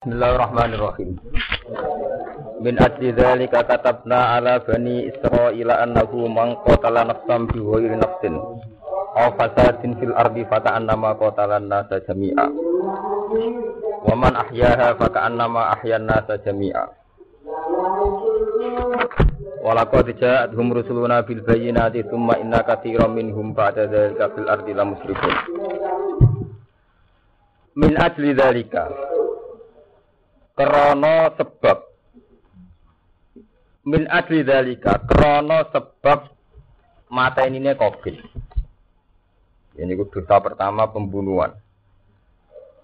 Bismillahirrahmanirrahim. Min ajli dzalika katabna ala bani Israila annahu man qatala nafsan bi ghairi nafsin aw fasadin fil ardi fata'annama qatala an-nasa jami'a. Wa man ahyaha faka'annama ahyan nasa jami'a. Walaqad ja'atuhum rusuluna bil bayyinati tsumma inna katsiran minhum ba'da dzalika fil ardi lamusrifun. Min ajli dzalika krana sebab. Min adli dalika krana sebab mata ini ne kobil ini dosa pertama pembunuhan.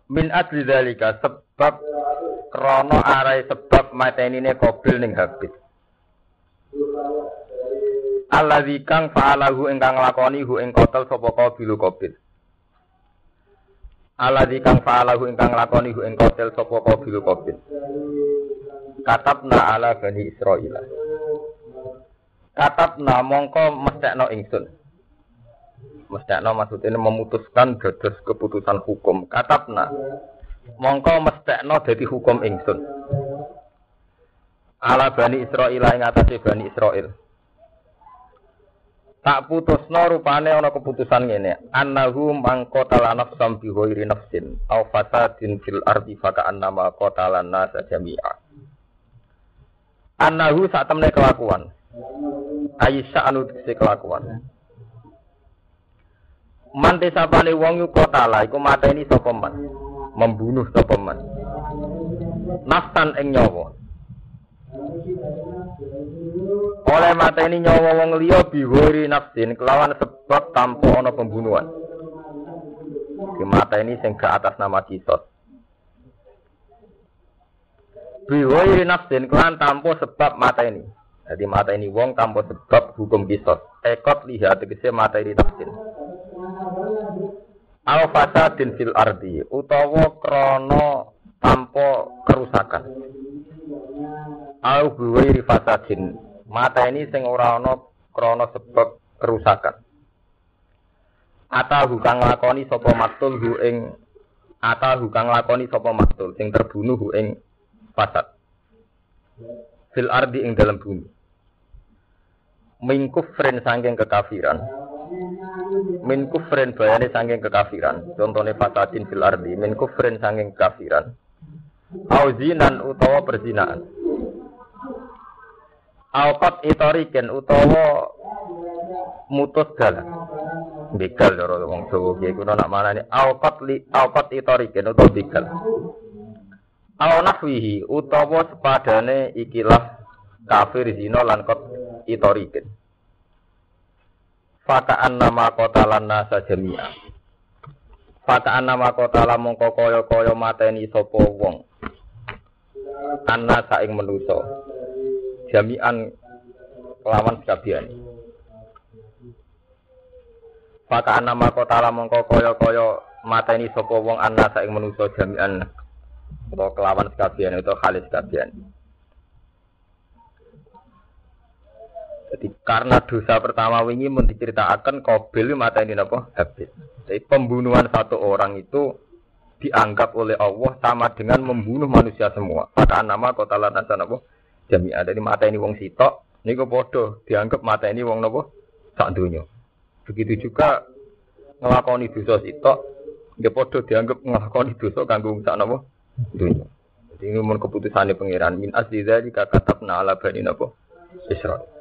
Min adli dalika sebab krana arai sebab mata ini ne kobil ning habis. Alladzi kang fa'alahu ingkang lakoni hu ing kotel sapa qabilu qabil Aladzi kang fa'alahu ingkang lakoni hu ing kotel sapa qabilu qabil. Katabna ala bani Israil. Katabna mongko mestekno ingsun. Mestekno maksudnya memutuskan dados keputusan hukum. Katabna mongko mestekno dadi hukum ingsun. Ala bani Israil ing atase bani Israil. Tak putusno rupane ana keputusan ngene. Annahu mangqatala nafsam bi ghairi nafsin aw fasadin fil ardi faka annama qatala nasa jami'a. Annahu sak temne kelakuan. Aisyah anu dise kelakuan. Mante sapane wong yu kotala iku mateni sapa man? Membunuh sapa man? Nafsan ing nyawa oleh mata ini nyawa wong liya bihori nafsin kelawan sebab tanpa ana pembunuhan. Di mata ini sing atas nama kisos. Bihori nafsin kelawan tanpa sebab mata ini. Jadi mata ini wong tanpa sebab hukum kisos. Ekot lihat tegese mata ini nafsin. Al fasadin fil ardi utawa krono tanpa kerusakan. Al buwairi fasadin mata ini sing ora ana krana sebab kerusakan. Ata hukang lakoni sapa maktul hu ing ata hukang lakoni sapa maktul sing terbunuh hu ing fasad. Fil ardi ing dalam bumi. Min kufrin sangking kekafiran. Min kufrin bayane sangking kekafiran. Contohnya fasadin fil ardi. Min kufrin sangking kekafiran. Auzinan utawa perzinaan. Alqat itoriken utawa mutus dalan. Begal cara wong Jawa ki kuwi nak manane alqat li alqat itoriken utawa begal. Al nahwihi utawa sepadane ikilah kafir zina lan kot itoriken. Fakaan nama kota lan nasa jami'a. Fakaan nama kota lan mongko kaya-kaya mateni sapa wong. Anna saing menusa jami'an kelawan sekabian. Maka nama kota mongko kaya kaya mateni sapa wong ana saing manusa jami'an atau kelawan sekabian itu khalis sekabian. Jadi karena dosa pertama wingi mun diceritakan mata ini apa? Habis. Jadi pembunuhan satu orang itu dianggap oleh Allah sama dengan membunuh manusia semua. Maka nama kota lantasan apa? Jami'ah dari mata ini wong sitok niku padha dianggap mata ini wong napa sak donya. Begitu juga ngelakoni dosa sitok ya padha dianggap ngelakoni dosa kanggo sak napa donya. Jadi ini mun keputusane pangeran min asli dzalika katabna ala bani napa Israil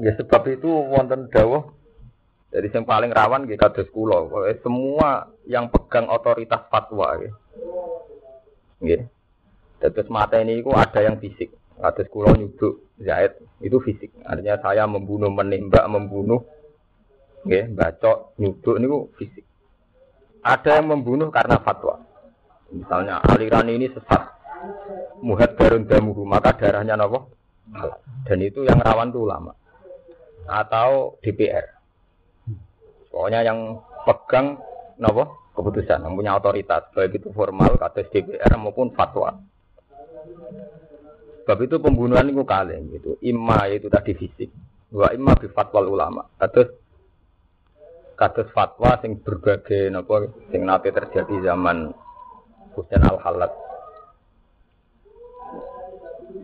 ya sebab itu wonten dawuh dari yang paling rawan gitu kados kula semua yang pegang otoritas fatwa. Gitu. Terus mata ini itu ada yang fisik. Atas kulo nyuduk Zaid itu fisik. Artinya saya membunuh, menembak, membunuh, ya, bacok, nyuduk ini fisik. Ada yang membunuh karena fatwa. Misalnya aliran ini sesat, muhat darun damuhu, maka darahnya nopo Dan itu yang rawan itu ulama atau DPR. Pokoknya yang pegang nopo keputusan, yang punya otoritas, baik itu formal, kata DPR maupun fatwa. Sebab itu pembunuhan itu kali gitu. Imma itu tadi fisik. Wa imma bi fatwa ulama. Kados kados fatwa sing berbagai napa sing nate terjadi zaman Husain Al Halat.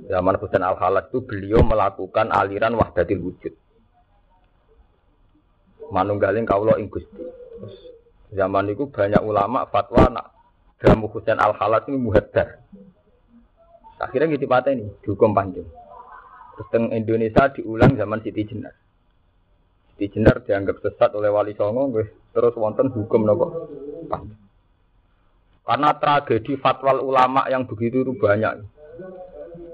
Zaman Husain Al Halat itu beliau melakukan aliran wahdatil wujud. Manunggaling kaulo ing Gusti. Zaman itu banyak ulama fatwa nak Jamu Husain Al Halat ini muhaddar. Akhirnya gitu ini dihukum panjang. Terus Indonesia diulang zaman Siti Jenar. Siti Jenar dianggap sesat oleh Wali Songo, terus wonten hukum nopo panjang. Karena tragedi fatwa ulama yang begitu itu banyak.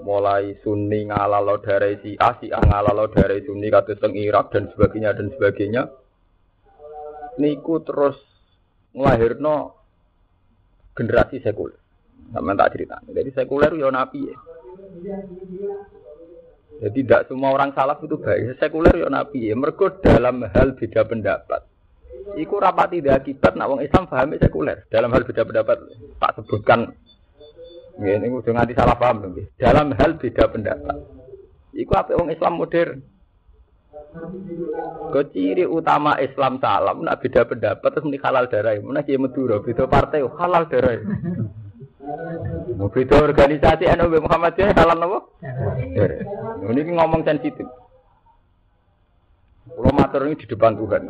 Mulai Sunni ngalalo dari si A ngalalo dari Sunni kata teng Irak dan sebagainya dan sebagainya. Niku terus ngelahirno generasi sekuler. Sama tak cerita. Jadi sekuler ya nabi ya. Jadi tidak semua orang salaf itu baik. Sekuler ya nabi ya. Mereka dalam hal beda pendapat. Iku rapati tidak akibat nak wong Islam pahami sekuler. Dalam hal beda pendapat tak sebutkan. Ini udah nganti salah paham. Dalam hal beda pendapat. Iku apa wong Islam modern. Keciri utama Islam salam nak beda pendapat terus muni halal darah. Mana kiai Madura beda partai halal darah. Mau beda organisasi NU Muhammadiyah halal nopo? Ini ngomong sensitif. Kalau matur ini di depan Tuhan.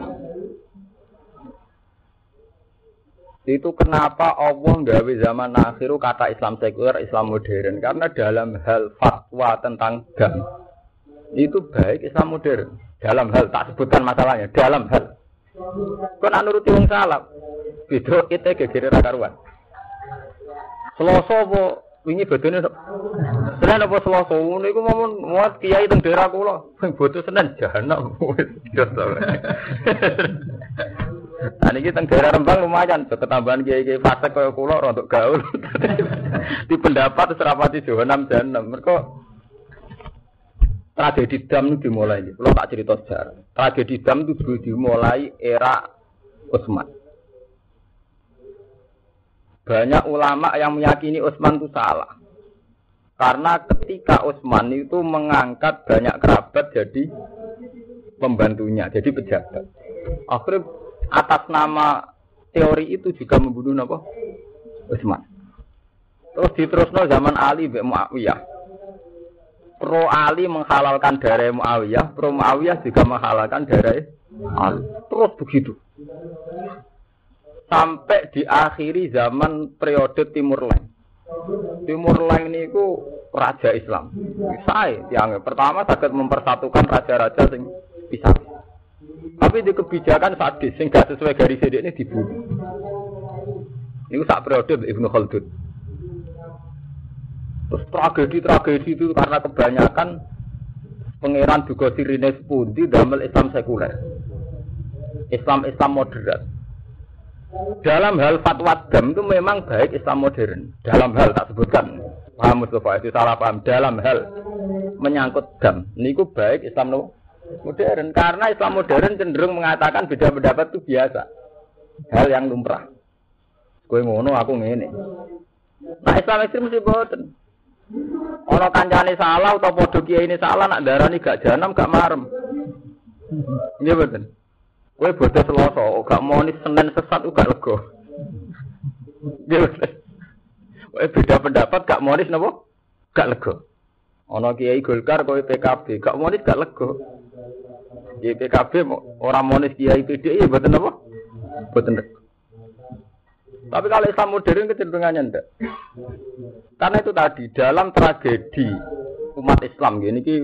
Itu kenapa Allah gawe zaman akhir kata Islam sekuler, Islam modern. Karena dalam hal fatwa tentang gam itu baik Islam modern. Dalam hal tak sebutkan masalahnya, dalam hal. Kau nak nuruti wong salam. Beda itu gegere karuan. Selasa apa wingi badane Senin apa Selasa niku momon muat kiai teng daerah kula sing bodo Senin jahanam wis Nah niki teng daerah Rembang lumayan, ketambahan kiai-kiai fasik kaya kula untuk gaul. Di pendapat serapati jahanam jahanam. Mereka tragedi dam itu dimulai. Kalau tak cerita sejarah. Tragedi dam itu dimulai era Utsman. Banyak ulama yang meyakini Utsman itu salah. Karena ketika Utsman itu mengangkat banyak kerabat jadi pembantunya, jadi pejabat. Akhirnya atas nama teori itu juga membunuh apa? Utsman. Terus diterusno zaman Ali bin Muawiyah pro Ali menghalalkan darah Muawiyah, pro Muawiyah juga menghalalkan darah Ali. Terus begitu. Sampai diakhiri zaman periode Timur Leng. Timur Leng ini ku raja Islam. Saya yang pertama sakit mempersatukan raja-raja sing bisa. Tapi di kebijakan sadis sing gak sesuai garis ini dibunuh. Ini sak periode Ibnu Khaldun. Terus tragedi-tragedi itu karena kebanyakan pangeran juga sirine sepundi damel Islam sekuler. Islam-Islam moderat. Dalam hal fatwa dam itu memang baik Islam modern. Dalam hal tak sebutkan. Paham Mustafa itu salah paham. Dalam hal menyangkut dam. Niku baik Islam modern. Karena Islam modern cenderung mengatakan beda pendapat itu biasa. Hal yang lumrah. Kue ngono aku ngene. Nah Islam ekstrim mesti boten. Ono kancane salah atau padha kiai ini salah nak darani gak janam gak marem. Iya betul. Kowe bodoh Selasa, gak monis Senin sesat gak lega. Betul. Kowe beda pendapat gak monis napa? Gak lega. Ono kiai Golkar kowe PKB, gak monis gak lega. Di PKB orang monis kiai PDI ya betul napa? Betul. Tapi kalau Islam modern kecenderungannya enggak. Karena itu tadi dalam tragedi umat Islam gini ki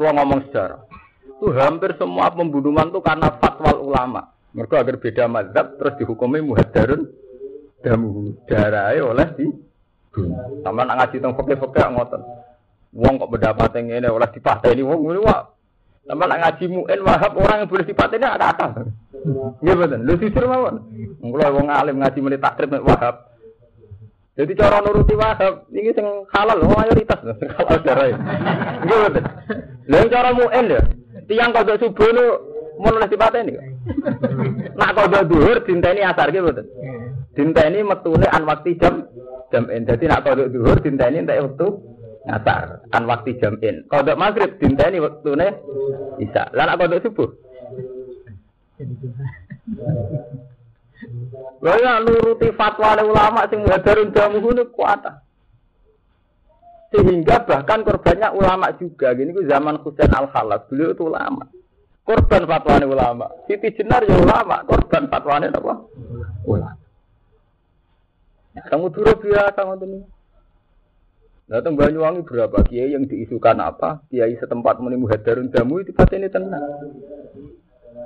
kalau ngomong sejarah itu hampir semua pembunuhan itu karena fatwa ulama. Mereka agar beda mazhab terus dihukumi muhadarun damu darah oleh di sama nak ngaji tentang fakir-fakir ngotot. Wong kok pendapat yang ini oleh ini wong ini wah. Sama nak ngaji mu'in wahab orang yang boleh ini ada apa? Iya betul. Lu jujur mawon. Kalau wong alim ngaji menit takrib wahab. Jadi cara nuruti wahab ini sing halal mayoritas halal darah. Iya betul. Lalu cara mu'en ya. Tiang kodok subuh lu mau nulis ini. Nak kodok duhur ini asar gitu betul. ini metune an waktu jam jam en. Jadi nak kodok duhur ini entek waktu ngasar an waktu jam in. Kodok maghrib ini waktune bisa. Lah nak kodok subuh Lha ya nuruti fatwa ulama sing muhadarun jamu ngono kuat. Sehingga bahkan korbannya ulama juga. Gini ku zaman Husain Al Khalas, beliau itu ulama. Korban fatwa ulama. Siti Jenar ya ulama, korban fatwa apa? Ulama. Kamu dulu biasa ngoten Datang Banyuwangi berapa kiai yang diisukan apa? Kiai setempat menimu hadarun jamu itu pasti ini tenang.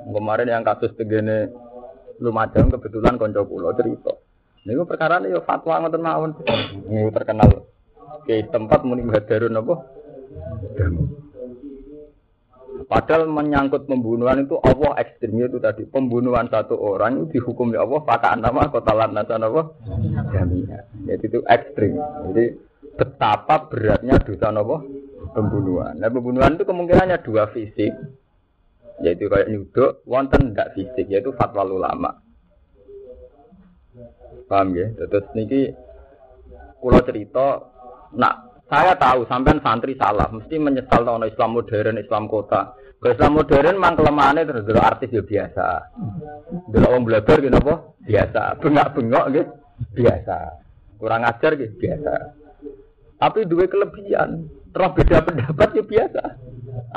Kemarin yang kasus tegene Lumajang kebetulan konco pulau cerita. Ini perkara ya fatwa ngoten mawon. Ini terkenal. Kiai tempat menimu hadarun apa? Padahal menyangkut pembunuhan itu Allah ekstrimnya itu tadi pembunuhan satu orang itu dihukum ya Allah pakai nama kota lantasan apa? Jamiah. Jadi itu ekstrim. Jadi betapa beratnya dosa nopo pembunuhan. Nah pembunuhan itu kemungkinannya dua fisik, yaitu kayak nyuduk, wonten tidak fisik, yaitu fatwa ulama. Paham ya? Terus niki kulo cerita, nak saya tahu sampean santri salah, mesti menyesal tahun Islam modern, Islam kota. Kalau Islam modern mang kelemahannya terus artis ya biasa. Dulu orang belajar gitu apa? Biasa. Bengak-bengok gitu biasa. Kurang ajar gitu biasa. Tapi dua kelebihan. Terus beda pendapat ya biasa.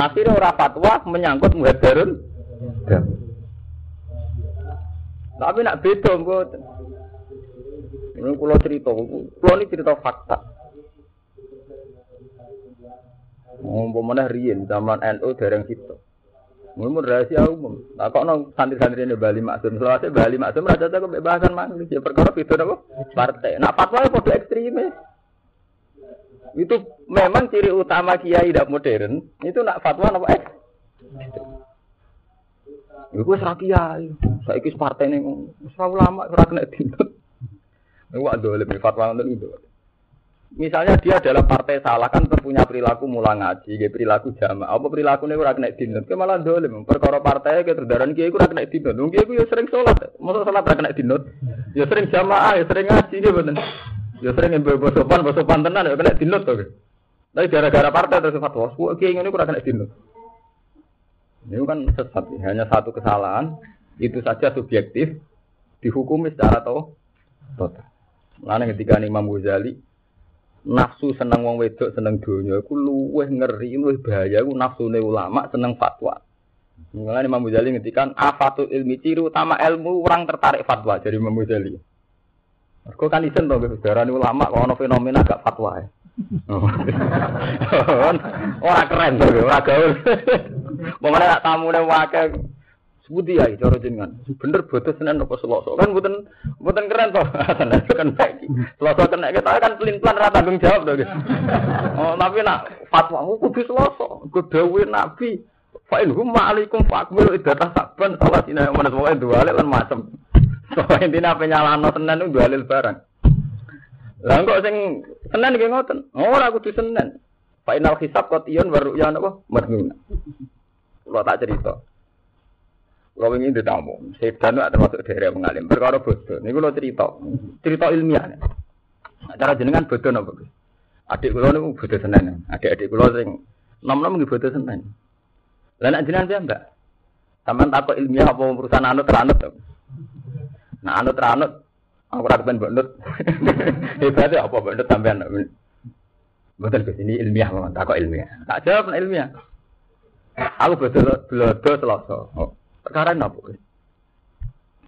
Akhirnya orang fatwa menyangkut muhadarun. Tapi nak beda buat. Ini kalau cerita, kalau ini cerita fakta. Mana Rien zaman NU dereng situ. Ngomong rahasia umum. Nah kok nong santri-santri ini Bali Maksum. Selawasnya Bali Maksum raja jago kebebasan mana? Ya perkara itu apa? Partai. Nah fatwa ekstremis. Itu memang ciri utama kiai tidak modern. Itu nak fatwa apa eh? Iku wis ra kiai. Partai ning wis ulama ora kena dintut. Iku ada lebih fatwa ngoten itu. Misalnya dia adalah partai salah kan punya perilaku mula ngaji, dia perilaku jamaah. Apa perilaku ini ora kena dinut? Ke malah dolim. Perkara partai ke terdaran kiai ora kena dinut. Wong kiai ya sering sholat. Masa sholat ora kena dinut? Ya sering jamaah, ya sering ngaji dia bener. Ya sering yang sopan, sopan tenan ya kena dinut tuh. Tapi gara-gara partai terus fatwa, kok kiai ini kurang kena dinut. Ini kan sesat, hanya satu kesalahan, itu saja subjektif, dihukumi secara total. Lalu ketika Imam Ghazali, nafsu seneng wong wedok seneng dunia, aku luweh ngeri, luweh bahaya, aku nafsu ulama seneng fatwa. Mulai Imam Ghazali ngendikan afatul ilmi ciri utama ilmu orang tertarik fatwa dari Imam Ghazali. Kau kan isen tuh, darah ulama kalau fenomena gak fatwa ya. Ora keren tuh, ora gaul. Nak tamu nih wakil Sebuti ya, cara jenengan. Bener bodoh senen apa selosok kan buatan buatan keren toh. Senen kan baik. Selosok kena kita kan pelin pelan rata tanggung jawab tuh. Oh tapi nak fatwa aku kudu selosok. Kudu nabi. Fa'in hum ma'alikum fa'akmilu idata saban salah sini yang mana semuanya dua lan macam. Soalnya intinya apa nyalano tenan itu dalil barang. Lah kok sing Senin nggih ngoten. Ora kudu Senin. Final hisab kotion baru ya napa? Madnun. Kalau tak cerita. Kalau ingin ditamu, sedan itu termasuk daerah mengalim. Perkara bodoh. Ini kalau cerita, cerita ilmiah. Cara jenengan bodoh napa? Adik kula niku bodoh Senin. Adik-adik kula sing nom-nom nggih bodoh Senin. Lah nek jenengan saya enggak. Sampeyan takut ilmiah apa perusahaan anut teranut. Nah anut ranut, aku ora kepen mbok nut. Hebatnya apa mbok nut sampean. Betul ke sini ilmiah memang takut ilmiah. Tak jawab nak ilmiah. Aku betul belodo selasa. Oh, perkara apa?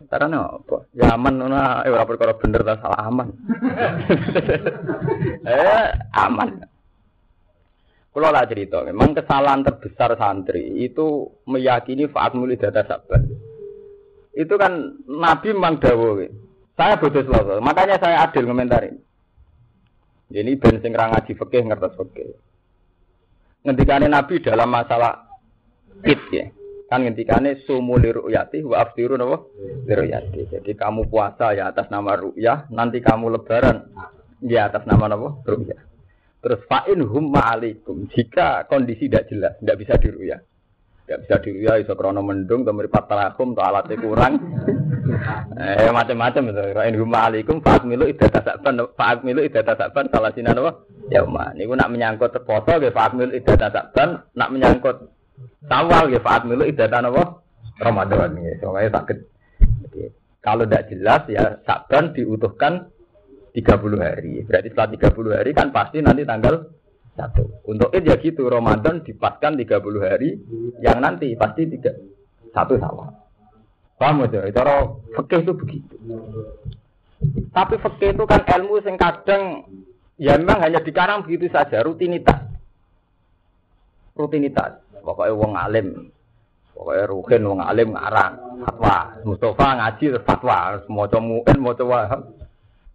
Perkara apa? Ya aman nuna, eh ora perkara bener ta salah aman. eh aman. Kalau lah cerita, memang kesalahan terbesar santri itu meyakini faat mulai data sabar itu kan Nabi memang dawo. Saya bodoh selalu. Makanya saya adil komentarin. Jadi ben sing ra ngaji fikih ngertos fikih. Ngendikane Nabi dalam masalah id ya. Kan ngendikane sumu li ru'yati wa aftiru napa? Li Jadi kamu puasa ya atas nama ru'yah, nanti kamu lebaran ya atas nama napa? Ru'yah. Terus fa'in hum ma'alikum. Jika kondisi tidak jelas, tidak bisa diruyah. Ya bisa diruya iso krono mendung to mripat tarakum to alate kurang. eh macam-macam itu. Ra'in huma alaikum fa'at milu idata sakban fa'at milu idata sakban salah sinan apa? Ya umma. Niku nak menyangkut poso nggih fa'at milu idata sakban, nak menyangkut sawal nggih fa'at milu idata napa? Ramadan nggih. Soale sakit. Kalau tidak jelas ya Sa'ban diutuhkan 30 hari. Berarti setelah 30 hari kan pasti nanti tanggal satu. Untuk id ya gitu Ramadan dipaskan 30 hari yang nanti pasti tiga satu sama. Paham aja? Itu fikih itu begitu. Tapi fikih itu kan ilmu yang kadang ya memang hanya dikarang begitu saja rutinitas. Rutinitas. Pokoknya wong alim Pokoknya Rukin wong alim ngarang fatwa. Mustafa ngaji fatwa, semua muin mau coba.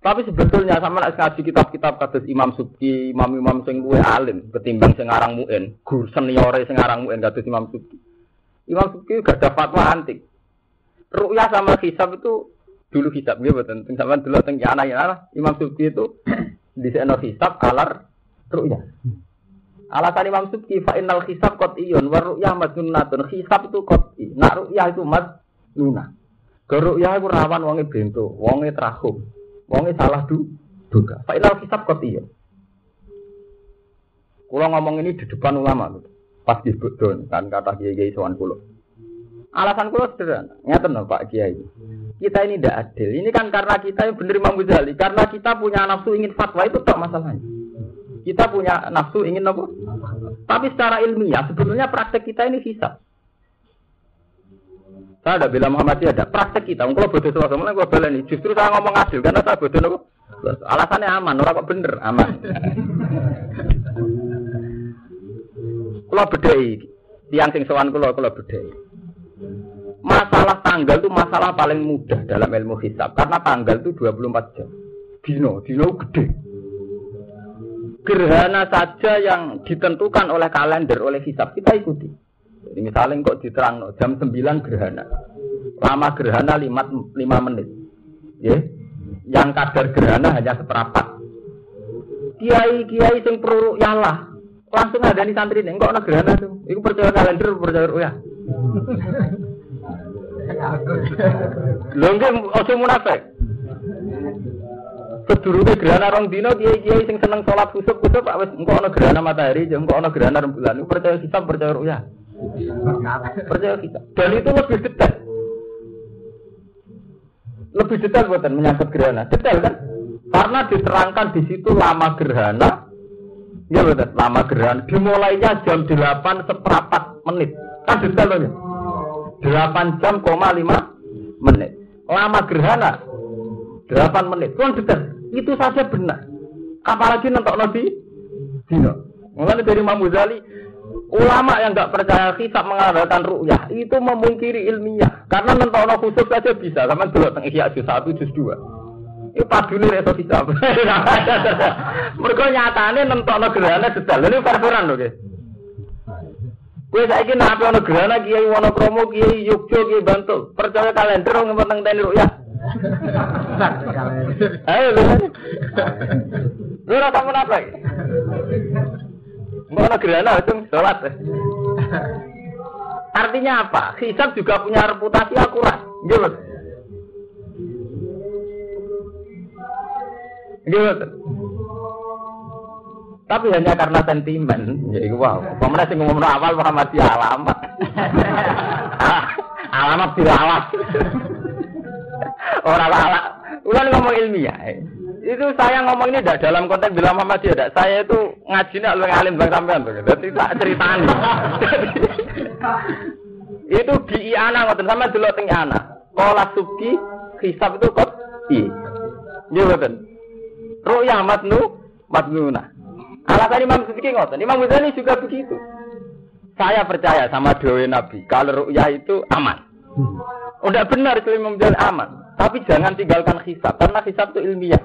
Tapi sebetulnya sama nak ngaji kitab-kitab kata Imam Subki, imam-imam sing luwe alim ketimbang sing ngarang muin, guru seniore sing ngarang muin kata Imam Subki. Imam Subki gak ada fatwa antik. Rukyah sama hisab itu dulu hisab gitu betul. Sama dulu teng anak ya Imam Subki itu di sana hisab alar rukyah. Alasan Imam Subki fa innal hisab qat'iyun wa ru'yah madnunatun. Hisab itu qat'i. Nak ru'yah itu madnuna. Ke ru'yah itu rawan wonge bento, wonge trahum, wonge salah du duga. Fa innal hisab qat'iyun. Kulo ngomong ini di depan ulama Pas di kan kata kiai-kiai sowan kulo. Alasan kulo sederhana. Ngeten lho Pak Kiai. Kita ini tidak adil. Ini kan karena kita benar Imam Ghazali. Karena kita punya nafsu ingin fatwa itu tak masalahnya. Kita punya nafsu ingin apa? Tapi secara ilmiah sebetulnya praktek kita ini hisap. Saya ada bilang Muhammadiyah ada praktek kita. Kalau bodoh sama sama, gue ini. Justru saya ngomong adil karena saya bodoh nopo. Alasannya aman, orang kok bener aman. kalau bedai, tiang sing sowan kalau kalau bedai. Masalah tanggal itu masalah paling mudah dalam ilmu hisab karena tanggal itu 24 jam. Dino, dino gede gerhana saja yang ditentukan oleh kalender, oleh hisab, kita ikuti. Jadi misalnya kok diterang jam 9 gerhana. Lama gerhana 5, 5 menit. Ya. Yang kadar gerhana hanya seperempat. Kiai-kiai sing perlu yalah. Langsung ada nih santri nih, kok ada gerhana tuh. Iku percaya kalender, percaya ya. Lho nggih ojo munafik. Sedurunge gerhana rong dino kiai-kiai sing seneng sholat kusuk kusuk pak wis engko ana gerhana matahari, engko ana gerhana rembulan. Percaya kita percaya ruya. Percaya kita. Dan itu lebih detail. Lebih detail buatan menyangkut gerhana. Detail kan? Karena diterangkan di situ lama gerhana. Ya betul, lama gerhana. Dimulainya jam 8 seperempat menit. Kan detail loh ya. 8 jam, koma 5 menit. Lama gerhana 8 menit. Kan detail. Itu saja benar. Apalagi nentok Nabi Dino. Mulai dari Imam Ghazali, ulama yang nggak percaya hisab mengadakan ru'yah itu memungkiri ilmiah. Karena nentok khusus saja bisa. Sama dulu tentang Ihya juz 1 juz 2. Itu padu nih reso hisab. Mereka nyatane nentok gerhana detail. Ini peraturan loh saya kira apa ono gerhana kiai Wonokromo kiai Yogyo kiai Bantul percaya kalender nggak penting tani ru'yah. Ayo lu. Lu ora tamu apa? Mbok ana gerhana itu sholat. Artinya apa? Hisab juga punya reputasi akurat. Gitu. Gitu. Tapi hanya karena sentimen, jadi wow. Pemerintah sing ngomong awal Muhammadiyah alamat, alamat tidak alamat. Orang lala. Bukan ngomong ilmiah. Itu saya ngomong ini tidak dalam konteks bilang Muhammad tidak. Saya itu ngaji nak lu ngalim bang sampean tuh. Jadi tak ceritaan. itu di Iana ngoten sama dulu teng Iana. Kola suki hisab itu kok i. Iya ngoten. Ru'ya matnu matnuna. Alasan Imam Suki ngoten. Imam Ghazali juga begitu. Saya percaya sama doa Nabi. Kalau ru'ya itu aman. Udah benar itu Imam Ghazali aman. Tapi jangan tinggalkan hisab, karena hisab itu ilmiah.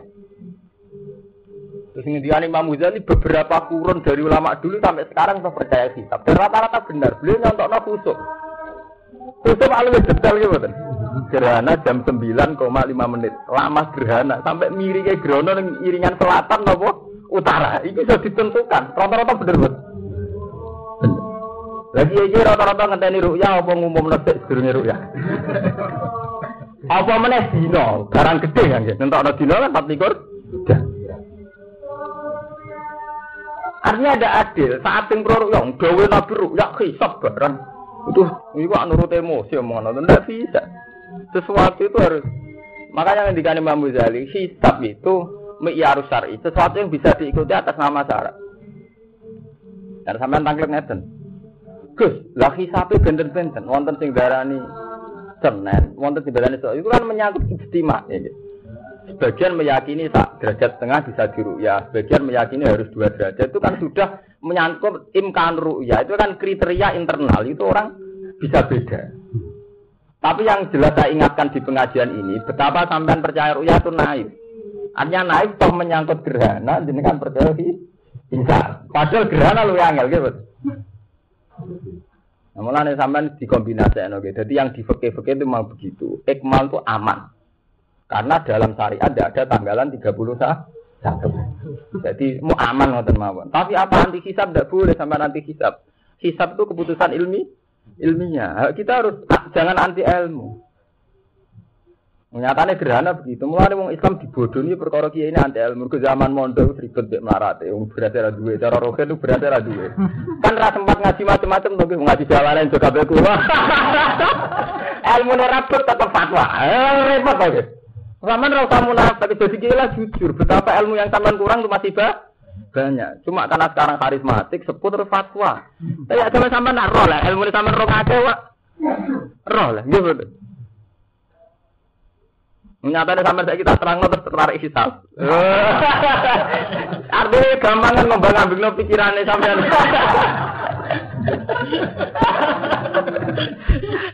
Terus ini Imam Ghazali beberapa kurun dari ulama dulu sampai sekarang saya percaya hisab. Dan rata-rata benar. Beliau nyontok no khusuk. Khusuk lebih detail gitu kan. Gerhana jam 9,5 menit. Lama gerhana. Sampai miringnya gerhana yang iringan selatan apa? Utara. Itu sudah ditentukan. Rata-rata benar benar. Lagi aja rata-rata ngenteni ruya apa ngumum nesek sedurunge ruya. Apa meneh dino, barang gede kan ya. Nentokno dino kan 24 Artinya ada adil. Saat yang pro yang gawe nabi ya hisab barang. Itu itu nurut emosi omongan itu tidak bisa. Sesuatu itu harus Makanya yang dikani Imam Ghazali, hisab itu mi'yarus syar'i, sesuatu yang bisa diikuti atas nama syarat. Dan sampean tangklek ngeten. Gus, lah hisabe benten-benten, wonten sing darani Senin, wonten sing darani itu kan menyangkut ijtima ya. Sebagian meyakini tak derajat setengah bisa ya, sebagian meyakini harus dua derajat. Itu kan sudah menyangkut imkan ru'ya, itu kan kriteria internal, itu orang bisa beda. Tapi yang jelas saya ingatkan di pengajian ini, betapa sampean percaya ru'ya itu naif. Artinya naif toh menyangkut gerhana, jadi kan percaya bisa. Padahal gerhana lu yang gitu. Nah, mulane sampean dikombinasikan oke. Jadi yang di fikih-fikih itu mau begitu. Ikmal itu aman. Karena dalam syariat tidak ada tanggalan 30 satu. Jadi mau aman ngoten mawon. Tapi apa anti hisab tidak boleh sampai nanti hisab. Hisab itu keputusan ilmi ilmiah. Kita harus jangan anti ilmu. Nyatanya gerhana begitu. Mulai wong Islam dibodohi perkara kiai ini anti ilmu. Ke zaman mondok ribet bek melarat. Wong berarti ada duit. Cara rohen itu berarti ada duit. Kan rasa sempat ngaji macam-macam tuh. Ngaji jalanan juga beku. ilmu nerabut tetap fatwa. Eh, repot aja. Zaman rasa munafik. Jadi gila jujur. Betapa ilmu yang taman kurang itu masih bah banyak. Cuma karena sekarang karismatik, seput terus fatwa. Tapi sama sama nak roh lah. Ilmu sama roh kake, wak. Roh lah, gitu. Nyatanya sampai saya kita terang terus tertarik hisab. Artinya gampang kan ngembang ambing no pikirannya sampai.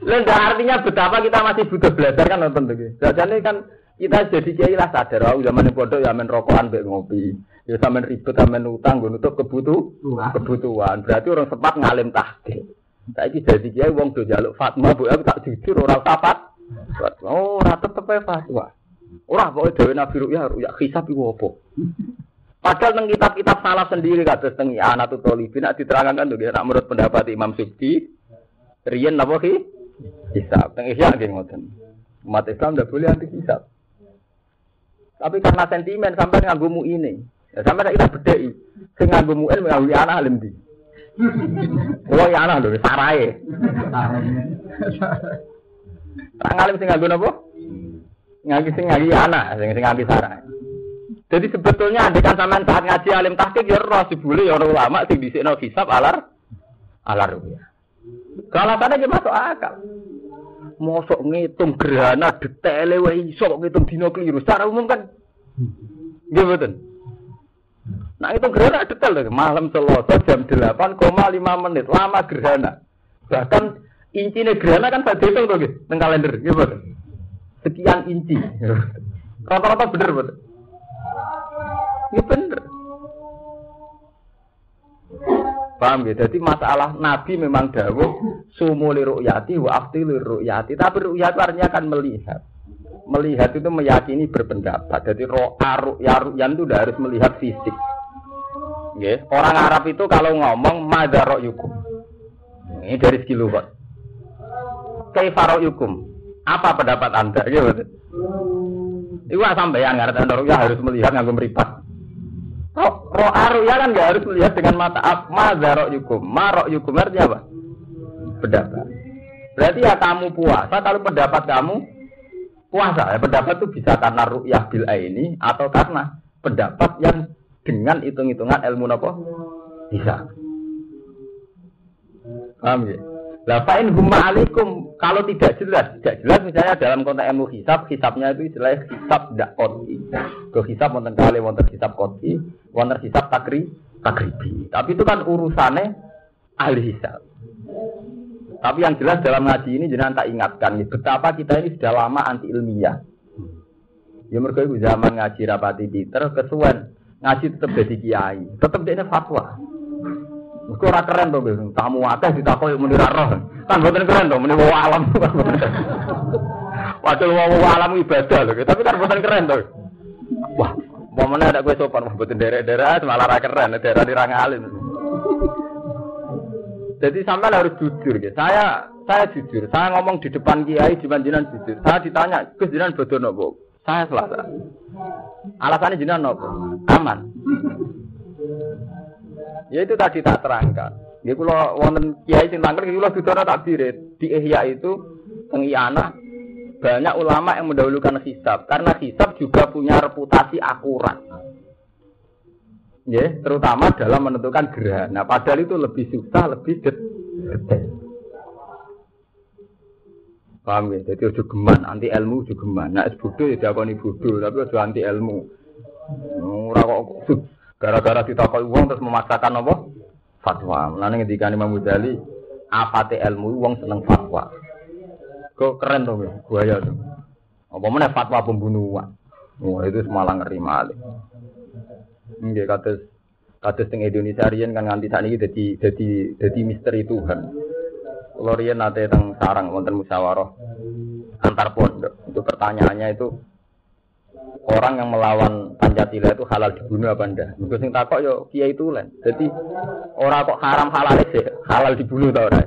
Lalu artinya betapa kita masih butuh belajar kan nonton tuh. Jadi kan kita jadi kiai lah sadar, oh zaman bodoh ya main rokokan be ngopi. Ya sampean ribet sampean utang gue nutup kebutuhan. Kebutuhan. Berarti orang sempat ngalim tahdir. Saiki jadi kiai wong do jaluk fatwa bu tak jujur orang sapat. Oh, ora tetep ae fatwa. Ora pokoke dhewe Nabi Ru'ya Ru'ya hisab iku apa? Padahal teng kitab-kitab salah sendiri kados teng Anatul Talibin nek diterangkan tuh nek menurut pendapat Imam Subki riyen napa ki? Hisab. Teng Ihya nggih ngoten. Umat Islam tidak boleh anti hisab. Tapi karena sentimen sampai nganggo ini. Ya, sampai kita bedheki. Sing nganggo mu'in nganggo anak alim di. Oh ya anak lho sarae. Tak ngalim sing nganggo napa? Ngaji sing ngaji anak, sing sing ngaji sarah. Jadi sebetulnya kan sampean saat ngaji alim tahqiq ya roh dibule ya ora ulama sing dhisikno hisab alar alar ya. Kalau tadi dia masuk akal. Mosok ngitung gerhana detaile wae iso ngitung dino keliru. Secara umum kan nggih mboten. Nah itu gerhana detail lho. Malam Selasa jam 8,5 menit. Lama gerhana. Bahkan Inci gerhana kan pada itu tuh, teng kalender, gitu. Sekian inci. Rata-rata bener, bener. Ya bener. Paham ya? Jadi masalah Nabi memang dawuh sumuli ru'yati wa aftilir ru'yati. Tapi ru'yat artinya kan melihat. Melihat itu meyakini berpendapat. Jadi ro'a ru'ya ru'yan itu udah harus melihat fisik. Okay. Orang Arab itu kalau ngomong madaro yukum. Ini dari segi lugat kaifaro yukum. Apa pendapat Anda? Gitu. Itu sampeyan ngerti Anda ya harus melihat nganggo meripat. Roh aru ya kan nggak harus melihat dengan mata. Apa zaro yukum? Marok yukum artinya apa? Pendapat. Berarti ya kamu puasa kalau pendapat kamu puasa. Ya, pendapat itu bisa karena ru'yah bil ini atau karena pendapat yang dengan hitung-hitungan ilmu nopo bisa. Paham ya? Lah fa'in alaikum kalau tidak jelas, tidak jelas misalnya dalam konteks ilmu hisab, hisabnya itu istilah hisab tidak koti. Ke hisab wonten kali wonten hisab koti, wonten hisab takri takribi. Tapi itu kan urusannya ahli hisab. Tapi yang jelas dalam ngaji ini jangan tak ingatkan betapa kita ini sudah lama anti ilmiah. Ya itu zaman ngaji rapati Peter kesuwen ngaji tetap jadi kiai, tetap dia fatwa. Mesti ora keren to, tamu akeh ditakoki muni ra roh. Kan mboten keren to, muni wong alam. Padahal wong alam ibadah lho, tapi kan mboten keren to. Wah, momennya ada gue sopan, mboten derek-derek malah ra keren, daerah di alim. Jadi sampai harus jujur ya. Saya saya jujur. Saya ngomong di depan kiai di jinan jujur. Saya ditanya, Gus jinan bodoh nopo? Saya selasa. Alasannya jinan nopo? Aman. Ya itu tadi tak terangkan. Ya kula wonten kiai sing tangkel kula tak dirit. Di Ihya itu teng Iyana banyak ulama yang mendahulukan hisab karena hisab juga punya reputasi akurat. Ya, terutama dalam menentukan gerhana. Padahal itu lebih susah, lebih detail. Paham ya? Jadi ojo geman, anti ilmu ojo geman. Nah, bodoh ya diakoni bodoh, tapi ojo anti ilmu. Ora kok gara-gara ditakoi uang terus memaksakan apa? Fatwa. Mulane ngendikan Imam Ghazali, apate ilmu uang seneng fatwa. Kok keren tuh, buaya tuh. Apa mana fatwa pembunuhan? Wah, itu semalang ngeri malih. Nggih kados kados teng Indonesia riyen kan nganti sakniki dadi dadi dadi misteri Tuhan. Riyen nate teng sarang wonten musyawarah antar pondok. Itu pertanyaannya itu orang yang melawan Pancasila itu halal dibunuh apa ndak? Mergo sing takok yo kiai tulen. Jadi orang kok haram halal sih, halal dibunuh ta ora?